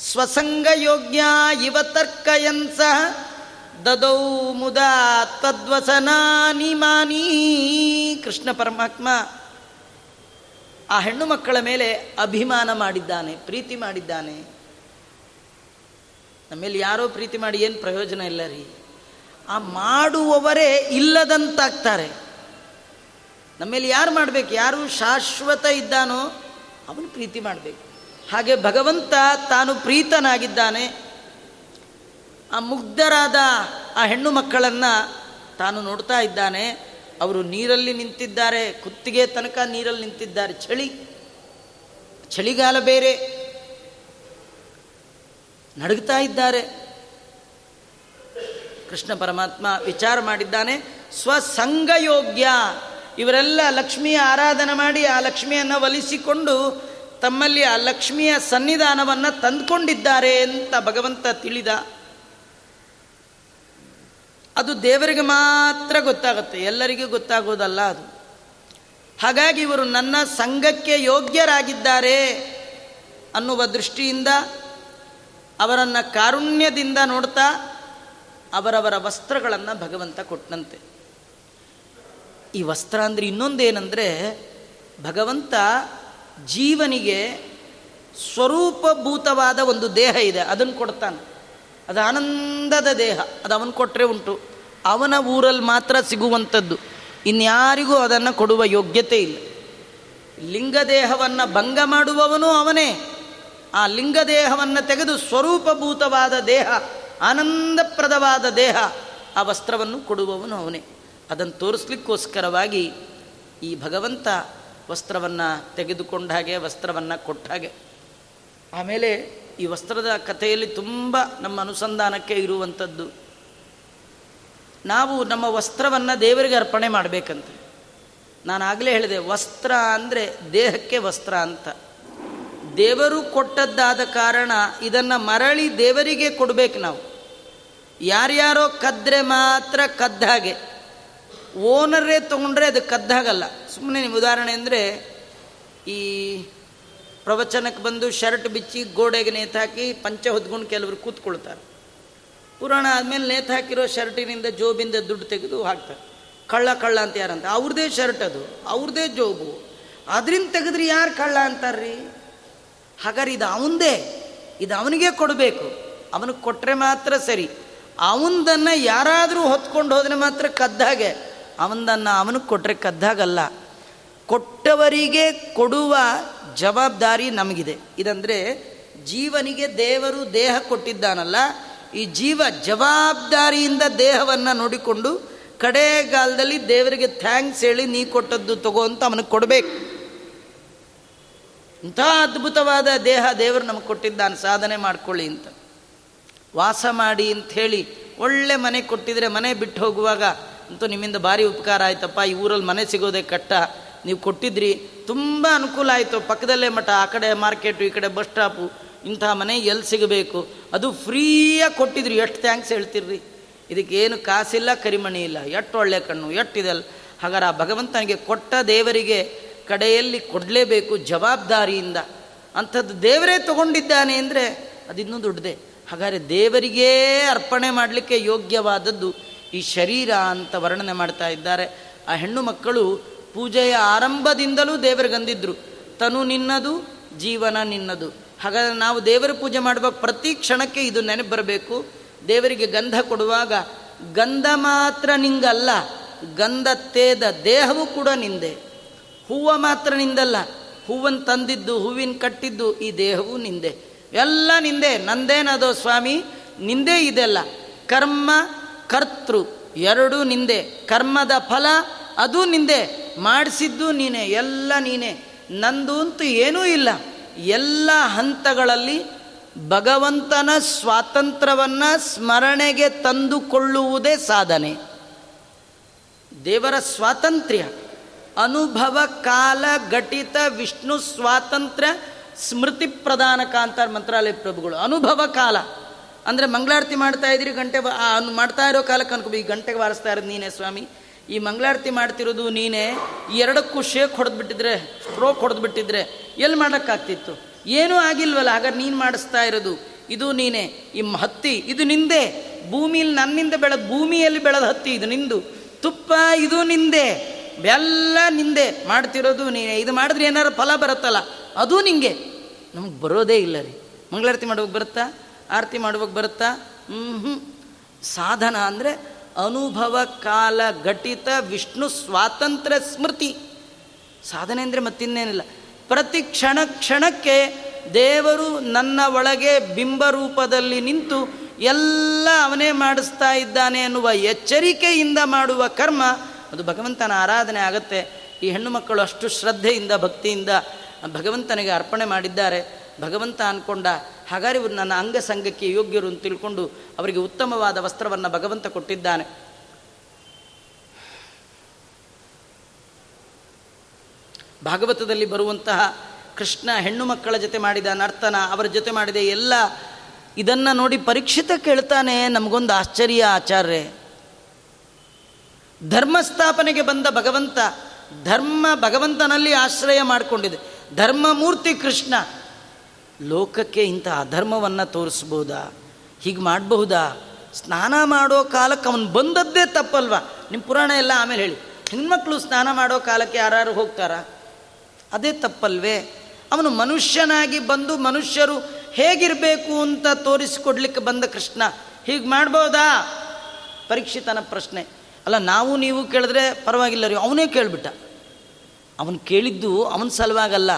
ಸ್ವಸಂಗಯೋಗ್ಯ ಇವ ತರ್ಕಯಂಸ ದದೌ ಮುದ ತದ್ವಸನಾನಿ ಮಾನೀ ಕೃಷ್ಣ ಪರಮಾತ್ಮ ಆ ಹೆಣ್ಣು ಮಕ್ಕಳ ಮೇಲೆ ಅಭಿಮಾನ ಮಾಡಿದ್ದಾನೆ, ಪ್ರೀತಿ ಮಾಡಿದ್ದಾನೆ. ನಮ್ಮೇಲೆ ಯಾರೋ ಪ್ರೀತಿ ಮಾಡಿ ಏನು ಪ್ರಯೋಜನ ಇಲ್ಲ ರೀ. ಆ ಮಾಡುವವರೇ ಇಲ್ಲದಂತಾಗ್ತಾರೆ. ನಮ್ಮೇಲೆ ಯಾರು ಮಾಡಬೇಕು? ಯಾರು ಶಾಶ್ವತ ಇದ್ದಾನೋ ಅವನು ಪ್ರೀತಿ ಮಾಡಬೇಕು. ಹಾಗೆ ಭಗವಂತ ತಾನು ಪ್ರೀತನಾಗಿದ್ದಾನೆ. ಆ ಮುಗ್ಧರಾದ ಆ ಹೆಣ್ಣು ಮಕ್ಕಳನ್ನು ತಾನು ನೋಡ್ತಾ ಇದ್ದಾನೆ. ಅವರು ನೀರಲ್ಲಿ ನಿಂತಿದ್ದಾರೆ, ಕುತ್ತಿಗೆ ತನಕ ನೀರಲ್ಲಿ ನಿಂತಿದ್ದಾರೆ. ಚಳಿ, ಚಳಿಗಾಲ ಬೇರೆ. ನಡುಗ್ತಾ ಇದ್ದಾರೆ. ಕೃಷ್ಣ ಪರಮಾತ್ಮ ವಿಚಾರ ಮಾಡಿದ್ದಾನೆ, ಸ್ವಸಂಗಯೋಗ್ಯ. ಇವರೆಲ್ಲ ಲಕ್ಷ್ಮಿಯ ಆರಾಧನೆ ಮಾಡಿ ಆ ಲಕ್ಷ್ಮಿಯನ್ನು ಒಲಿಸಿಕೊಂಡು ತಮ್ಮಲ್ಲಿ ಆ ಲಕ್ಷ್ಮಿಯ ಸನ್ನಿಧಾನವನ್ನು ತಂದುಕೊಂಡಿದ್ದಾರೆ ಅಂತ ಭಗವಂತ ತಿಳಿದ. ಅದು ದೇವರಿಗೆ ಮಾತ್ರ ಗೊತ್ತಾಗುತ್ತೆ. ಎಲ್ಲರಿಗೂ ಗೊತ್ತಾಗೋದಲ್ಲ ಅದು. ಹಾಗಾಗಿ ಇವರು ನನ್ನ ಸಂಘಕ್ಕೆ ಯೋಗ್ಯರಾಗಿದ್ದಾರೆ ಅನ್ನುವ ದೃಷ್ಟಿಯಿಂದ ಅವರನ್ನು ಕಾರುಣ್ಯದಿಂದ ನೋಡ್ತಾ ಅವರವರ ವಸ್ತ್ರಗಳನ್ನು ಭಗವಂತ ಕೊಟ್ಟನಂತೆ ಈ ವಸ್ತ್ರ ಅಂದರೆ ಇನ್ನೊಂದೇನೆಂದರೆ ಭಗವಂತ ಜೀವನಿಗೆ ಸ್ವರೂಪಭೂತವಾದ ಒಂದು ದೇಹ ಇದೆ. ಅದನ್ನು ಕೊಡ್ತಾನೆ. ಅದು ಆನಂದದ ದೇಹ, ಅದು ಅವನು ಕೊಟ್ಟರೆ ಉಂಟು. ಅವನ ಊರಲ್ಲಿ ಮಾತ್ರ ಸಿಗುವಂಥದ್ದು. ಇನ್ಯಾರಿಗೂ ಅದನ್ನು ಕೊಡುವ ಯೋಗ್ಯತೆ ಇಲ್ಲ. ಲಿಂಗ ದೇಹವನ್ನು ಭಂಗ ಮಾಡುವವನು ಅವನೇ. ಆ ಲಿಂಗ ದೇಹವನ್ನು ತೆಗೆದು ಸ್ವರೂಪಭೂತವಾದ ದೇಹ, ಆನಂದಪ್ರದವಾದ ದೇಹ, ಆ ವಸ್ತ್ರವನ್ನು ಕೊಡುವವನು ಅವನೇ. ಅದನ್ನು ತೋರಿಸ್ಲಿಕ್ಕೋಸ್ಕರವಾಗಿ ಈ ಭಗವಂತ ವಸ್ತ್ರವನ್ನು ತೆಗೆದುಕೊಂಡ ಹಾಗೆ, ವಸ್ತ್ರವನ್ನು ಕೊಟ್ಟ ಹಾಗೆ. ಆಮೇಲೆ ಈ ವಸ್ತ್ರದ ಕಥೆಯಲ್ಲಿ ತುಂಬ ನಮ್ಮ ಅನುಸಂಧಾನಕ್ಕೆ ಇರುವಂಥದ್ದು. ನಾವು ನಮ್ಮ ವಸ್ತ್ರವನ್ನು ದೇವರಿಗೆ ಅರ್ಪಣೆ ಮಾಡಬೇಕಂತ. ನಾನು ಆಗಲೇ ಹೇಳಿದೆ, ವಸ್ತ್ರ ಅಂದರೆ ದೇಹಕ್ಕೆ ವಸ್ತ್ರ ಅಂತ. ದೇವರು ಕೊಟ್ಟದ್ದಾದ ಕಾರಣ ಇದನ್ನು ಮರಳಿ ದೇವರಿಗೆ ಕೊಡಬೇಕು ನಾವು. ಯಾರ್ಯಾರೋ ಕದ್ರೆ ಮಾತ್ರ ಕದ್ದ ಹಾಗೆ. ಓನರೇ ತೊಗೊಂಡ್ರೆ ಅದು ಕದ್ದಾಗಲ್ಲ ಸುಮ್ಮನೆ ಉದಾಹರಣೆ ಅಂದರೆ ಈ ಪ್ರವಚನಕ್ಕೆ ಬಂದು ಶರ್ಟ್ ಬಿಚ್ಚಿ ಗೋಡೆಗೆ ನೇತಾಕಿ ಪಂಚ ಹೊದ್ಕೊಂಡು ಕೆಲವರು ಕೂತ್ಕೊಳ್ತಾರೆ. ಪುರಾಣ ಆದಮೇಲೆ ನೇತು ಹಾಕಿರೋ ಶರ್ಟಿನಿಂದ ಜೋಬಿಂದ ದುಡ್ಡು ತೆಗೆದು ಹಾಕ್ತಾರೆ. ಕಳ್ಳ ಕಳ್ಳ ಅಂತ ಯಾರಂತ? ಅವ್ರದೇ ಶರ್ಟ್ ಅದು. ಅವ್ರದೇ ಜೋಬು. ಅದರಿಂದ ತೆಗೆದ್ರೆ ಯಾರು ಕಳ್ಳ ಅಂತಾರ್ರಿ? ಹಾಗಾದ್ರೆ ಇದು ಅವಂದೇ. ಇದು ಅವನಿಗೆ ಕೊಡಬೇಕು. ಅವನಿಗೆ ಕೊಟ್ಟರೆ ಮಾತ್ರ ಸರಿ. ಅವಂದನ್ನು ಯಾರಾದರೂ ಹೊತ್ಕೊಂಡು ಹೋದರೆ ಮಾತ್ರ ಕದ್ದಾಗೆ ಅವನದನ್ನು ಅವನಿಗೆ ಕೊಟ್ಟರೆ ಕದ್ದಾಗಲ್ಲ ಕೊಟ್ಟವರಿಗೆ ಕೊಡುವ ಜವಾಬ್ದಾರಿ ನಮಗಿದೆ. ಇದಂದರೆ ಜೀವನಿಗೆ ದೇವರು ದೇಹ ಕೊಟ್ಟಿದ್ದಾನಲ್ಲ, ಈ ಜೀವ ಜವಾಬ್ದಾರಿಯಿಂದ ದೇಹವನ್ನು ನೋಡಿಕೊಂಡು ಕಡೆಗಾಲದಲ್ಲಿ ದೇವರಿಗೆ ಥ್ಯಾಂಕ್ಸ್ ಹೇಳಿ ನೀ ಕೊಟ್ಟದ್ದು ತಗೋ ಅಂತ ಅವನಿಗೆ ಕೊಡಬೇಕು. ಇಂಥ ಅದ್ಭುತವಾದ ದೇಹ ದೇವರು ನಮಗೆ ಕೊಟ್ಟಿದ್ದಾನೆ, ಸಾಧನೆ ಮಾಡ್ಕೊಳ್ಳಿ ಅಂತ. ವಾಸ ಮಾಡಿ ಅಂತ ಹೇಳಿ ಒಳ್ಳೆ ಮನೆ ಕೊಟ್ಟಿದ್ರೆ ಮನೆ ಬಿಟ್ಟು ಹೋಗುವಾಗ ಅಂತೂ ನಿಮ್ಮಿಂದ ಭಾರಿ ಉಪಕಾರ ಆಯ್ತಪ್ಪ, ಈ ಊರಲ್ಲಿ ಮನೆ ಸಿಗೋದೇ ಕಟ್ಟ ನೀವು ಕೊಟ್ಟಿದ್ರಿ, ತುಂಬ ಅನುಕೂಲ ಆಯಿತು. ಪಕ್ಕದಲ್ಲೇ ಮಠ, ಆ ಕಡೆ ಮಾರ್ಕೆಟು, ಈ ಕಡೆ ಬಸ್ ಸ್ಟಾಪು ಇಂಥ ಮನೆ ಎಲ್ಲಿ ಸಿಗಬೇಕು? ಅದು ಫ್ರೀಯಾಗಿ ಕೊಟ್ಟಿದ್ರಿ. ಎಷ್ಟು ಥ್ಯಾಂಕ್ಸ್ ಹೇಳ್ತಿರ್ರಿ. ಇದಕ್ಕೇನು ಕಾಸಿಲ್ಲ, ಕರಿಮಣಿ ಇಲ್ಲ. ಎಷ್ಟು ಒಳ್ಳೆ ಕಣ್ಣು ಎಷ್ಟಿದೆಲ್ಲ ಹಾಗಾದ್ರೆ ಆ ಭಗವಂತನಿಗೆ ಕೊಟ್ಟ ದೇವರಿಗೆ ಕಡೆಯಲ್ಲಿ ಕೊಡಲೇಬೇಕು ಜವಾಬ್ದಾರಿಯಿಂದ. ಅಂಥದ್ದು ದೇವರೇ ತಗೊಂಡಿದ್ದಾನೆ ಅಂದರೆ ಅದಿನ್ನೂ ದೊಡ್ಡದೆ. ಹಾಗಾದರೆ ದೇವರಿಗೇ ಅರ್ಪಣೆ ಮಾಡಲಿಕ್ಕೆ ಯೋಗ್ಯವಾದದ್ದು ಈ ಶರೀರ ಅಂತ ವರ್ಣನೆ ಮಾಡ್ತಾ ಇದ್ದಾರೆ. ಆ ಹೆಣ್ಣು ಮಕ್ಕಳು ಪೂಜೆಯ ಆರಂಭದಿಂದಲೂ ದೇವರಿಗಂದಿದ್ರು ತನು ನಿನ್ನದು, ಜೀವನ ನಿನ್ನದು. ಹಾಗಾದರೆ ನಾವು ದೇವರ ಪೂಜೆ ಮಾಡುವಾಗ ಪ್ರತಿ ಕ್ಷಣಕ್ಕೆ ಇದು ನೆನಪು ಬರಬೇಕು ದೇವರಿಗೆ ಗಂಧ ಕೊಡುವಾಗ ಗಂಧ ಮಾತ್ರ ನಿಂಗಲ್ಲ, ಗಂಧ ತೇದ ದೇಹವೂ ಕೂಡ ನಿಂದೆ. ಹೂವು ಮಾತ್ರ ನಿಂದಲ್ಲ, ಹೂವನ್ನು ತಂದಿದ್ದು, ಹೂವಿನ ಕಟ್ಟಿದ್ದು ಈ ದೇಹವೂ ನಿಂದೆ. ಎಲ್ಲ ನಿಂದೆ, ನಂದೇನದೋ ಸ್ವಾಮಿ? ನಿಂದೆ ಇದೆಲ್ಲ. ಕರ್ಮ, ಕರ್ತೃ, ಎರಡೂ ನಿಂದೆ. ಕರ್ಮದ ಫಲ ಅದು ನಿಂದೆ. ಮಾಡಿಸಿದ್ದು ನೀನೆ, ಎಲ್ಲ ನೀನೆ. ನಂದು ಅಂತೂ ಏನೂ ಇಲ್ಲ. ಎಲ್ಲ ಹಂತಗಳಲ್ಲಿ ಭಗವಂತನ ಸ್ವಾತಂತ್ರ್ಯವನ್ನು ಸ್ಮರಣೆಗೆ ತಂದುಕೊಳ್ಳುವುದೇ ಸಾಧನೆ. ದೇವರ ಸ್ವಾತಂತ್ರ್ಯ, ಅನುಭವ, ಕಾಲ, ಘಟಿತ, ವಿಷ್ಣು ಸ್ವಾತಂತ್ರ್ಯ, ಸ್ಮೃತಿ ಪ್ರಧಾನ ಕಾಂತಾರ ಮಂತ್ರಾಲಯ ಪ್ರಭುಗಳು. ಅನುಭವ, ಕಾಲ. ಅಂದರೆ ಮಂಗಳಾರತಿ ಮಾಡ್ತಾ ಇದ್ದೀರಿ ಗಂಟೆ ಮಾಡ್ತಾ ಇರೋ ಕಾಲಕ್ಕೆ ಅನ್ಕೋ ಈ ಗಂಟೆಗೆ ಬಾರಿಸ್ತಾ ಇರೋದು ನೀನೇ ಸ್ವಾಮಿ. ಈ ಮಂಗಳಾರತಿ ಮಾಡ್ತಿರೋದು ನೀನೇ ಎರಡಕ್ಕೂ ಶೇಕ್ ಹೊಡೆದ್ಬಿಟ್ಟಿದ್ರೆ, ಸ್ಟ್ರೋಕ್ ಹೊಡೆದ್ಬಿಟ್ಟಿದ್ರೆ ಎಲ್ಲಿ ಮಾಡೋಕ್ಕಾಗ್ತಿತ್ತು ಏನೂ ಆಗಿಲ್ವಲ್ಲ, ಹಾಗಾದ್ರೆ ನೀನು ಮಾಡಿಸ್ತಾ ಇರೋದು. ಇದು ನೀನೇ, ಈ ಹತ್ತಿ, ಇದು ನಿಂದೆ. ಭೂಮಿಯಲ್ಲಿ ನನ್ನಿಂದ ಬೆಳೆದ, ಭೂಮಿಯಲ್ಲಿ ಬೆಳೆದ ಹತ್ತಿ, ಇದು ನಿಂದು. ತುಪ್ಪ, ಇದು ನಿಂದೆ. ಬೆಲ್ಲ ನಿಂದೆ. ಮಾಡ್ತಿರೋದು ನೀನೆ. ಇದು ಮಾಡಿದ್ರೆ ಏನಾರು ಫಲ ಬರುತ್ತಲ್ಲ, ಅದು ನಿಂಗೆ. ನಮಗೆ ಬರೋದೇ ಇಲ್ಲ ರೀ. ಮಂಗಳಾರತಿ ಮಾಡುವಾಗ ಬರುತ್ತಾ? ಆರತಿ ಮಾಡುವಾಗ ಬರುತ್ತಾ? ಹ್ಞೂ ಸಾಧನ ಅಂದರೆ ಅನುಭವ ಕಾಲ ಘಟಿತ ವಿಷ್ಣು ಸ್ವಾತಂತ್ರ್ಯ ಸ್ಮೃತಿ. ಸಾಧನೆ ಅಂದರೆ ಮತ್ತಿನ್ನೇನಿಲ್ಲ. ಪ್ರತಿ ಕ್ಷಣ ಕ್ಷಣಕ್ಕೆ ದೇವರು ನನ್ನ ಒಳಗೆ ಬಿಂಬ ರೂಪದಲ್ಲಿ ನಿಂತು ಎಲ್ಲ ಅವನೇ ಮಾಡಿಸ್ತಾ ಇದ್ದಾನೆ ಅನ್ನುವ ಎಚ್ಚರಿಕೆಯಿಂದ ಮಾಡುವ ಕರ್ಮ, ಅದು ಭಗವಂತನ ಆರಾಧನೆ ಆಗತ್ತೆ. ಈ ಹೆಣ್ಣು ಮಕ್ಕಳು ಅಷ್ಟು ಶ್ರದ್ಧೆಯಿಂದ, ಭಕ್ತಿಯಿಂದ ಭಗವಂತನಿಗೆ ಅರ್ಪಣೆ ಮಾಡಿದ್ದಾರೆ. ಭಗವಂತ ಅಂದ್ಕೊಂಡ ಹಾಗಾದ್ರೆ ಇವರು ನನ್ನ ಅಂಗಸಂಗಕ್ಕೆ ಯೋಗ್ಯರು ಅಂತ ತಿಳ್ಕೊಂಡು ಅವರಿಗೆ ಉತ್ತಮವಾದ ವಸ್ತ್ರವನ್ನು ಭಗವಂತ ಕೊಟ್ಟಿದ್ದಾನೆ. ಭಾಗವತದಲ್ಲಿ ಬರುವಂತಹ ಕೃಷ್ಣ ಹೆಣ್ಣು ಮಕ್ಕಳ ಜೊತೆ ಮಾಡಿದ ನರ್ತನ, ಅವರ ಜೊತೆ ಮಾಡಿದ ಎಲ್ಲ ಇದನ್ನು ನೋಡಿ ಪರೀಕ್ಷಿತ ಕೇಳ್ತಾನೆ, ನಮಗೊಂದು ಆಶ್ಚರ್ಯ ಆಚಾರ್ಯ. ಧರ್ಮಸ್ಥಾಪನೆಗೆ ಬಂದ ಭಗವಂತ, ಧರ್ಮ ಭಗವಂತನಲ್ಲಿ ಆಶ್ರಯ ಮಾಡಿಕೊಂಡಿದೆ. ಧರ್ಮಮೂರ್ತಿ ಕೃಷ್ಣ ಲೋಕಕ್ಕೆ ಇಂಥ ಅಧರ್ಮವನ್ನು ತೋರಿಸ್ಬೋದಾ? ಹೀಗೆ ಮಾಡಬಹುದಾ? ಸ್ನಾನ ಮಾಡೋ ಕಾಲಕ್ಕೆ ಅವನು ಬಂದದ್ದೇ ತಪ್ಪಲ್ವ? ನಿಮ್ಮ ಪುರಾಣ ಎಲ್ಲ ಆಮೇಲೆ ಹೇಳಿ. ಹೆಣ್ಮಕ್ಳು ಸ್ನಾನ ಮಾಡೋ ಕಾಲಕ್ಕೆ ಯಾರು ಹೋಗ್ತಾರಾ? ಅದೇ ತಪ್ಪಲ್ವೇ? ಅವನು ಮನುಷ್ಯನಾಗಿ ಬಂದು ಮನುಷ್ಯರು ಹೇಗಿರಬೇಕು ಅಂತ ತೋರಿಸಿಕೊಡ್ಲಿಕ್ಕೆ ಬಂದ ಕೃಷ್ಣ. ಹೀಗೆ ಮಾಡ್ಬೋದಾ? ಪರೀಕ್ಷಿತನ ಪ್ರಶ್ನೆ. ಅಲ್ಲ, ನಾವು ನೀವು ಕೇಳಿದ್ರೆ ಪರವಾಗಿಲ್ಲ ರೀ, ಅವನೇ ಕೇಳಿಬಿಟ್ಟ. ಅವನು ಕೇಳಿದ್ದು ಅವನ ಸಲುವಾಗಲ್ಲ.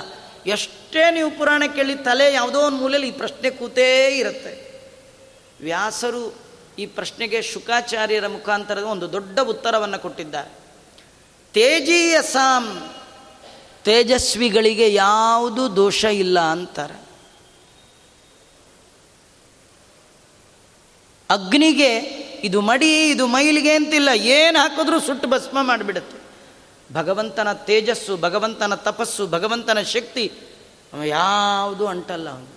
ಎಷ್ಟೇ ನೀವು ಪುರಾಣ ಕೇಳಿ ತಲೆ ಯಾವುದೋ ಒಂದು ಮೂಲೆಯಲ್ಲಿ ಈ ಪ್ರಶ್ನೆ ಕೂತೇ ಇರುತ್ತೆ. ವ್ಯಾಸರು ಈ ಪ್ರಶ್ನೆಗೆ ಶುಕಾಚಾರ್ಯರ ಮುಖಾಂತರ ಒಂದು ದೊಡ್ಡ ಉತ್ತರವನ್ನು ಕೊಟ್ಟಿದ್ದಾರೆ ತೇಜೀಯಸಾಂ, ತೇಜಸ್ವಿಗಳಿಗೆ ಯಾವುದು ದೋಷ ಇಲ್ಲ ಅಂತಾರೆ. ಅಗ್ನಿಗೆ ಇದು ಮಡಿ, ಇದು ಮೈಲಿಗೆ ಅಂತಿಲ್ಲ, ಏನು ಹಾಕಿದ್ರೂ ಸುಟ್ಟು ಭಸ್ಮ ಮಾಡಿಬಿಡುತ್ತೆ. ಭಗವಂತನ ತೇಜಸ್ಸು, ಭಗವಂತನ ತಪಸ್ಸು, ಭಗವಂತನ ಶಕ್ತಿ. ಯಾವುದು ಅಂಟಲ್ಲ ಅವನು.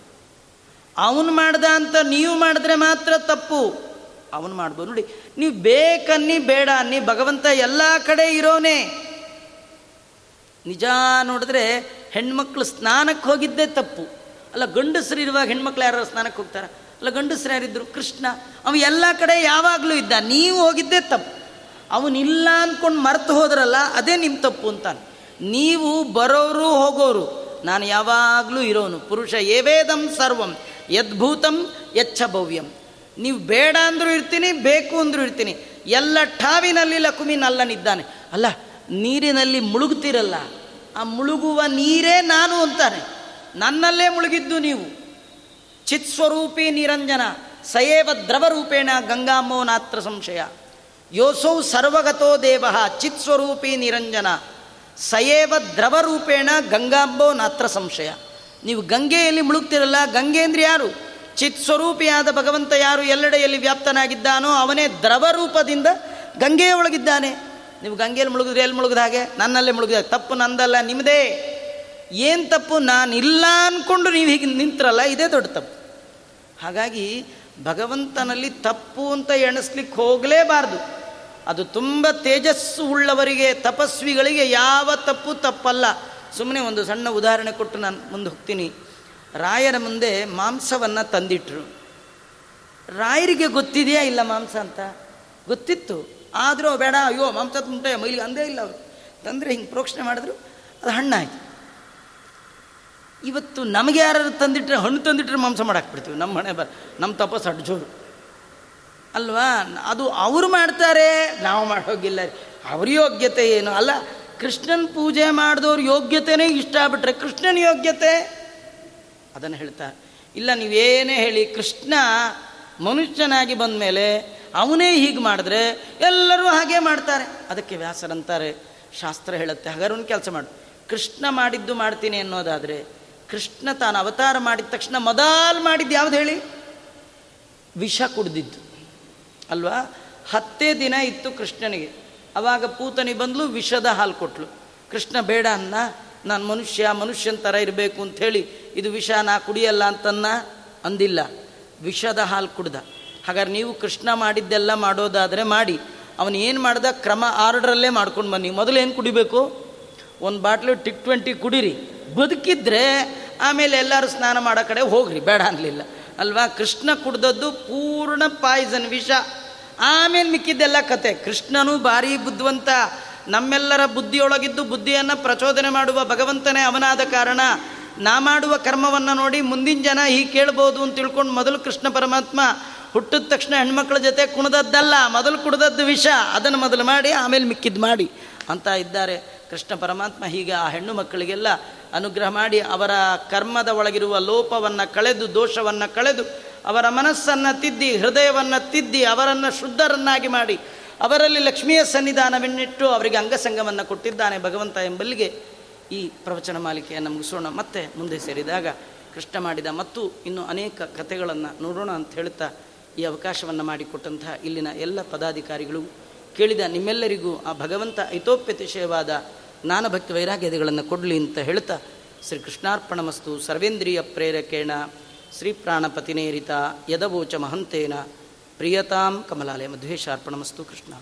ಅವನು ಮಾಡ್ದ ಅಂತ ನೀವು ಮಾಡಿದ್ರೆ ಮಾತ್ರ ತಪ್ಪು. ಅವನು ಮಾಡ್ಬೋದು ನೋಡಿ, ನೀವು ಬೇಕನ್ನಿ ಬೇಡ ಅನ್ನಿ ಭಗವಂತ ಎಲ್ಲ ಕಡೆ ಇರೋನೇ. ನಿಜ ನೋಡಿದ್ರೆ ಹೆಣ್ಮಕ್ಳು ಸ್ನಾನಕ್ಕೆ ಹೋಗಿದ್ದೇ ತಪ್ಪು. ಅಲ್ಲ, ಗಂಡಸರು ಇರುವಾಗ ಹೆಣ್ಮಕ್ಳು ಯಾರು ಸ್ನಾನಕ್ಕೆ ಹೋಗ್ತಾರೆ? ಅಲ್ಲ, ಗಂಡಸರು ಯಾರಿದ್ರು? ಕೃಷ್ಣ. ಅವ ಎಲ್ಲ ಕಡೆ ಯಾವಾಗಲೂ ಇದ್ದ. ನೀವು ಹೋಗಿದ್ದೇ ತಪ್ಪು. ಅವನಿಲ್ಲ ಅಂದ್ಕೊಂಡು ಮರೆತು ಹೋದ್ರಲ್ಲ, ಅದೇ ನಿಮ್ಮ ತಪ್ಪು ಅಂತಾನೆ. ನೀವು ಬರೋರು ಹೋಗೋರು, ನಾನು ಯಾವಾಗಲೂ ಇರೋನು. ಪುರುಷ ಏವೇದಂ ಸರ್ವಂ, ಯದ್ಭೂತಂ ಯಚ್ಛ ಭವ್ಯಂ ನೀವು ಬೇಡ ಅಂದರೂ ಇರ್ತೀನಿ, ಬೇಕು ಅಂದರೂ ಇರ್ತೀನಿ. ಎಲ್ಲ ಠಾವಿನಲ್ಲಿ ಲಕುಮಿ ನಲ್ಲನಿದ್ದಾನೆ. ಅಲ್ಲ, ನೀರಿನಲ್ಲಿ ಮುಳುಗ್ತಿರಲ್ಲ, ಆ ಮುಳುಗುವ ನೀರೇ ನಾನು ಅಂತಾನೆ. ನನ್ನಲ್ಲೇ ಮುಳುಗಿದ್ದು ನೀವು. ಚಿತ್ಸ್ವರೂಪಿ ನಿರಂಜನ, ಸಯೇವ ದ್ರವರೂಪೇಣ ಗಂಗಾಮೋ ನಾತ್ರ ಸಂಶಯ. ಯೋಸೌ ಸರ್ವಗತೋ ದೇವ ಚಿತ್ಸ್ವರೂಪಿ ನಿರಂಜನ, ಸಯೇವ ದ್ರವರೂಪೇಣ ಗಂಗಾಂಬೋ ನಾತ್ರ ಸಂಶಯ. ನೀವು ಗಂಗೆಯಲ್ಲಿ ಮುಳುಗ್ತಿರಲ್ಲ ಗಂಗೆ ಅಂದ್ರೆ ಯಾರು? ಚಿತ್ ಸ್ವರೂಪಿಯಾದ ಭಗವಂತ ಯಾರು? ಎಲ್ಲೆಡೆಯಲ್ಲಿ ವ್ಯಾಪ್ತನಾಗಿದ್ದಾನೋ ಅವನೇ ದ್ರವ ರೂಪದಿಂದ ಗಂಗೆಯ ಒಳಗಿದ್ದಾನೆ. ನೀವು ಗಂಗೆಯಲ್ಲಿ ಮುಳುಗಿದ್ರೆ ಎಲ್ಲಿ ಮುಳುಗಿದ ಹಾಗೆ? ನನ್ನಲ್ಲೇ ಮುಳುಗಿದ ತಪ್ಪು ನಂದಲ್ಲ ನಿಮ್ಮದೇ ಏನು ತಪ್ಪು? ನಾನಿಲ್ಲ ಅಂದ್ಕೊಂಡು ನೀವು ಹೀಗೆ ನಿಂತ್ರಲ್ಲ, ಇದೇ ದೊಡ್ಡ ತಪ್ಪು. ಹಾಗಾಗಿ ಭಗವಂತನಲ್ಲಿ ತಪ್ಪು ಅಂತ ಎಣಿಸ್ಲಿಕ್ಕೆ ಹೋಗಲೇಬಾರ್ದು. ಅದು ತುಂಬ ತೇಜಸ್ಸು ಉಳ್ಳವರಿಗೆ, ತಪಸ್ವಿಗಳಿಗೆ ಯಾವ ತಪ್ಪು ತಪ್ಪಲ್ಲ. ಸುಮ್ಮನೆ ಒಂದು ಸಣ್ಣ ಉದಾಹರಣೆ ಕೊಟ್ಟು ನಾನು ಮುಂದೆ ಹೋಗ್ತೀನಿ. ರಾಯರ ಮುಂದೆ ಮಾಂಸವನ್ನು ತಂದಿಟ್ರು. ರಾಯರಿಗೆ ಗೊತ್ತಿದೆಯಾ ಇಲ್ಲ ಮಾಂಸ ಅಂತ? ಗೊತ್ತಿತ್ತು. ಆದರೂ ಬೇಡ, ಅಯ್ಯೋ ಮಾಂಸ ತುಂಟೆ ಮೈಲಿಗೆ ಅಂದೇ ಇಲ್ಲ ಅವರು. ತಂದರೆ ಹಿಂಗೆ ಪ್ರೋಕ್ಷಣೆ ಮಾಡಿದ್ರು, ಅದು ಹಣ್ಣಾಯಿತು. ಇವತ್ತು ನಮಗೆ ಯಾರು ತಂದಿಟ್ರೆ, ಹಣ್ಣು ತಂದಿಟ್ರೆ ಮಾಂಸ ಮಾಡಾಕ್ಬಿಡ್ತೀವಿ. ನಮ್ಮ ಮನೆ ಬರ ನಮ್ಮ ತಪಸ್ಸು ಅಡ್ಜೋರು. ಅಲ್ವಾ? ಅದು ಅವರು ಮಾಡ್ತಾರೆ, ನಾವು ಮಾಡೋಗಿಲ್ಲ ಅವ್ರ ಯೋಗ್ಯತೆ ಏನು? ಅಲ್ಲ, ಕೃಷ್ಣನ ಪೂಜೆ ಮಾಡಿದವ್ರ ಯೋಗ್ಯತೆನೇ ಇಷ್ಟ ಆಗ್ಬಿಟ್ರೆ ಕೃಷ್ಣನ ಯೋಗ್ಯತೆ? ಅದನ್ನು ಹೇಳ್ತಾರೆ ಇಲ್ಲ, ನೀವೇನೇ ಹೇಳಿ ಕೃಷ್ಣ ಮನುಷ್ಯನಾಗಿ ಬಂದ ಮೇಲೆ ಅವನೇ ಹೀಗೆ ಮಾಡಿದ್ರೆ ಎಲ್ಲರೂ ಹಾಗೆ ಮಾಡ್ತಾರೆ. ಅದಕ್ಕೆ ವ್ಯಾಸರಂತಾರೆ ಶಾಸ್ತ್ರ ಹೇಳುತ್ತೆ ಹಾಗಾದ್ರೆ ಒಂದು ಕೆಲಸ ಮಾಡು. ಕೃಷ್ಣ ಮಾಡಿದ್ದು ಮಾಡ್ತೀನಿ ಅನ್ನೋದಾದರೆ, ಕೃಷ್ಣ ತಾನು ಅವತಾರ ಮಾಡಿದ ತಕ್ಷಣ ಮೊದಲು ಮಾಡಿದ್ದು ಯಾವ್ದು ಹೇಳಿ? ವಿಷ ಕುಡ್ದಿದ್ದು. ಅಲ್ವಾ? ಹತ್ತೇ ದಿನ ಇತ್ತು ಕೃಷ್ಣನಿಗೆ. ಅವಾಗ ಪೂತನಿ ಬಂದಲು, ವಿಷದ ಹಾಲು ಕೊಟ್ಲು. ಕೃಷ್ಣ, ಬೇಡ ಅನ್ನ, ನಾನು ಮನುಷ್ಯ, ಮನುಷ್ಯನ ಥರ ಇರಬೇಕು ಅಂಥೇಳಿ ಇದು ವಿಷ ನಾ ಕುಡಿಯಲ್ಲ ಅಂತನ್ನ ಅಂದಿಲ್ಲ. ವಿಷದ ಹಾಲು ಕುಡ್ದ. ಹಾಗಾದ್ರೆ ನೀವು ಕೃಷ್ಣ ಮಾಡಿದ್ದೆಲ್ಲ ಮಾಡೋದಾದರೆ ಮಾಡಿ. ಅವನು ಏನು ಮಾಡ್ದ? ಕ್ರಮ ಆರ್ಡ್ರಲ್ಲೇ ಮಾಡ್ಕೊಂಡು ಬನ್ನಿ. ಮೊದಲು ಏನು ಕುಡಿಬೇಕು? ಒಂದು ಬಾಟ್ಲು ಟಿಕ್ ಟ್ವೆಂಟಿ ಕುಡೀರಿ. ಬದುಕಿದ್ರೆ ಆಮೇಲೆ ಎಲ್ಲರೂ ಸ್ನಾನ ಮಾಡೋ ಕಡೆ ಹೋಗ್ರಿ. ಬೇಡ ಅನ್ನಲಿಲ್ಲ ಅಲ್ವಾ? ಕೃಷ್ಣ ಕುಡ್ದದ್ದು ಪೂರ್ಣ ಪಾಯ್ಸನ್ ವಿಷ. ಆಮೇಲೆ ಮಿಕ್ಕಿದ್ದೆಲ್ಲ ಕತೆ. ಕೃಷ್ಣನು ಭಾರಿ ಬುದ್ಧಿವಂತ. ನಮ್ಮೆಲ್ಲರ ಬುದ್ಧಿಯೊಳಗಿದ್ದು ಬುದ್ಧಿಯನ್ನು ಪ್ರಚೋದನೆ ಮಾಡುವ ಭಗವಂತನೇ ಅವನಾದ ಕಾರಣ ನಾ ಮಾಡುವ ಕರ್ಮವನ್ನು ನೋಡಿ ಮುಂದಿನ ಜನ ಹೀಗೆ ಕೇಳ್ಬೋದು ಅಂತ ತಿಳ್ಕೊಂಡು ಮೊದಲು ಕೃಷ್ಣ ಪರಮಾತ್ಮ ಹುಟ್ಟಿದ ತಕ್ಷಣ ಹೆಣ್ಮಕ್ಳ ಜೊತೆ ಕುಣದದ್ದಲ್ಲ, ಮೊದಲು ಕುಡ್ದದ್ದು ವಿಷ. ಅದನ್ನು ಮೊದಲು ಮಾಡಿ, ಆಮೇಲೆ ಮಿಕ್ಕಿದ್ದು ಮಾಡಿ ಅಂತ ಇದ್ದಾರೆ ಕೃಷ್ಣ ಪರಮಾತ್ಮ. ಹೀಗೆ ಆ ಹೆಣ್ಣು ಮಕ್ಕಳಿಗೆಲ್ಲ ಅನುಗ್ರಹ ಮಾಡಿ ಅವರ ಕರ್ಮದ ಒಳಗಿರುವ ಲೋಪವನ್ನು ಕಳೆದು, ದೋಷವನ್ನು ಕಳೆದು, ಅವರ ಮನಸ್ಸನ್ನು ತಿದ್ದಿ, ಹೃದಯವನ್ನು ತಿದ್ದಿ, ಅವರನ್ನು ಶುದ್ಧರನ್ನಾಗಿ ಮಾಡಿ, ಅವರಲ್ಲಿ ಲಕ್ಷ್ಮಿಯ ಸನ್ನಿಧಾನವನ್ನಿಟ್ಟು ಅವರಿಗೆ ಅಂಗಸಂಗವನ್ನು ಕೊಟ್ಟಿದ್ದಾನೆ ಭಗವಂತ ಎಂಬಲ್ಲಿಗೆ ಈ ಪ್ರವಚನ ಮಾಲಿಕೆಯನ್ನು ಮುಗಿಸೋಣ. ಮತ್ತೆ ಮುಂದೆ ಸೇರಿದಾಗ ಕೃಷ್ಣ ಮಾಡಿದ ಮತ್ತು ಇನ್ನು ಅನೇಕ ಕಥೆಗಳನ್ನು ನೋಡೋಣ ಅಂತ ಹೇಳುತ್ತಾ ಈ ಅವಕಾಶವನ್ನು ಮಾಡಿಕೊಟ್ಟಂತಹ ಇಲ್ಲಿನ ಎಲ್ಲ ಪದಾಧಿಕಾರಿಗಳು ಕೇಳಿದ ನಿಮ್ಮೆಲ್ಲರಿಗೂ ಆ ಭಗವಂತ ಐತೋಪ್ಯತಿಶಯವಾದ ಜ್ಞಾನಭಕ್ತಿ ವೈರಾಗ್ಯತೆಗಳನ್ನು ಕೊಡಲಿ ಅಂತ ಹೇಳ್ತಾ ಶ್ರೀ ಕೃಷ್ಣಾರ್ಪಣಮಸ್ತು ಸರ್ವೇಂದ್ರಿಯ ಪ್ರೇರಕೇಣ, ಶ್ರೀ ಪ್ರಾಣಪತಿನೇರಿತ ಯದವೋಚ ಮಹಂತೇನ, ಪ್ರಿಯತಾಂ ಕಮಲಾಲಯ ಮಧ್ವೇಶಾರ್ಪಣಮಸ್ತು ಕೃಷ್ಣ.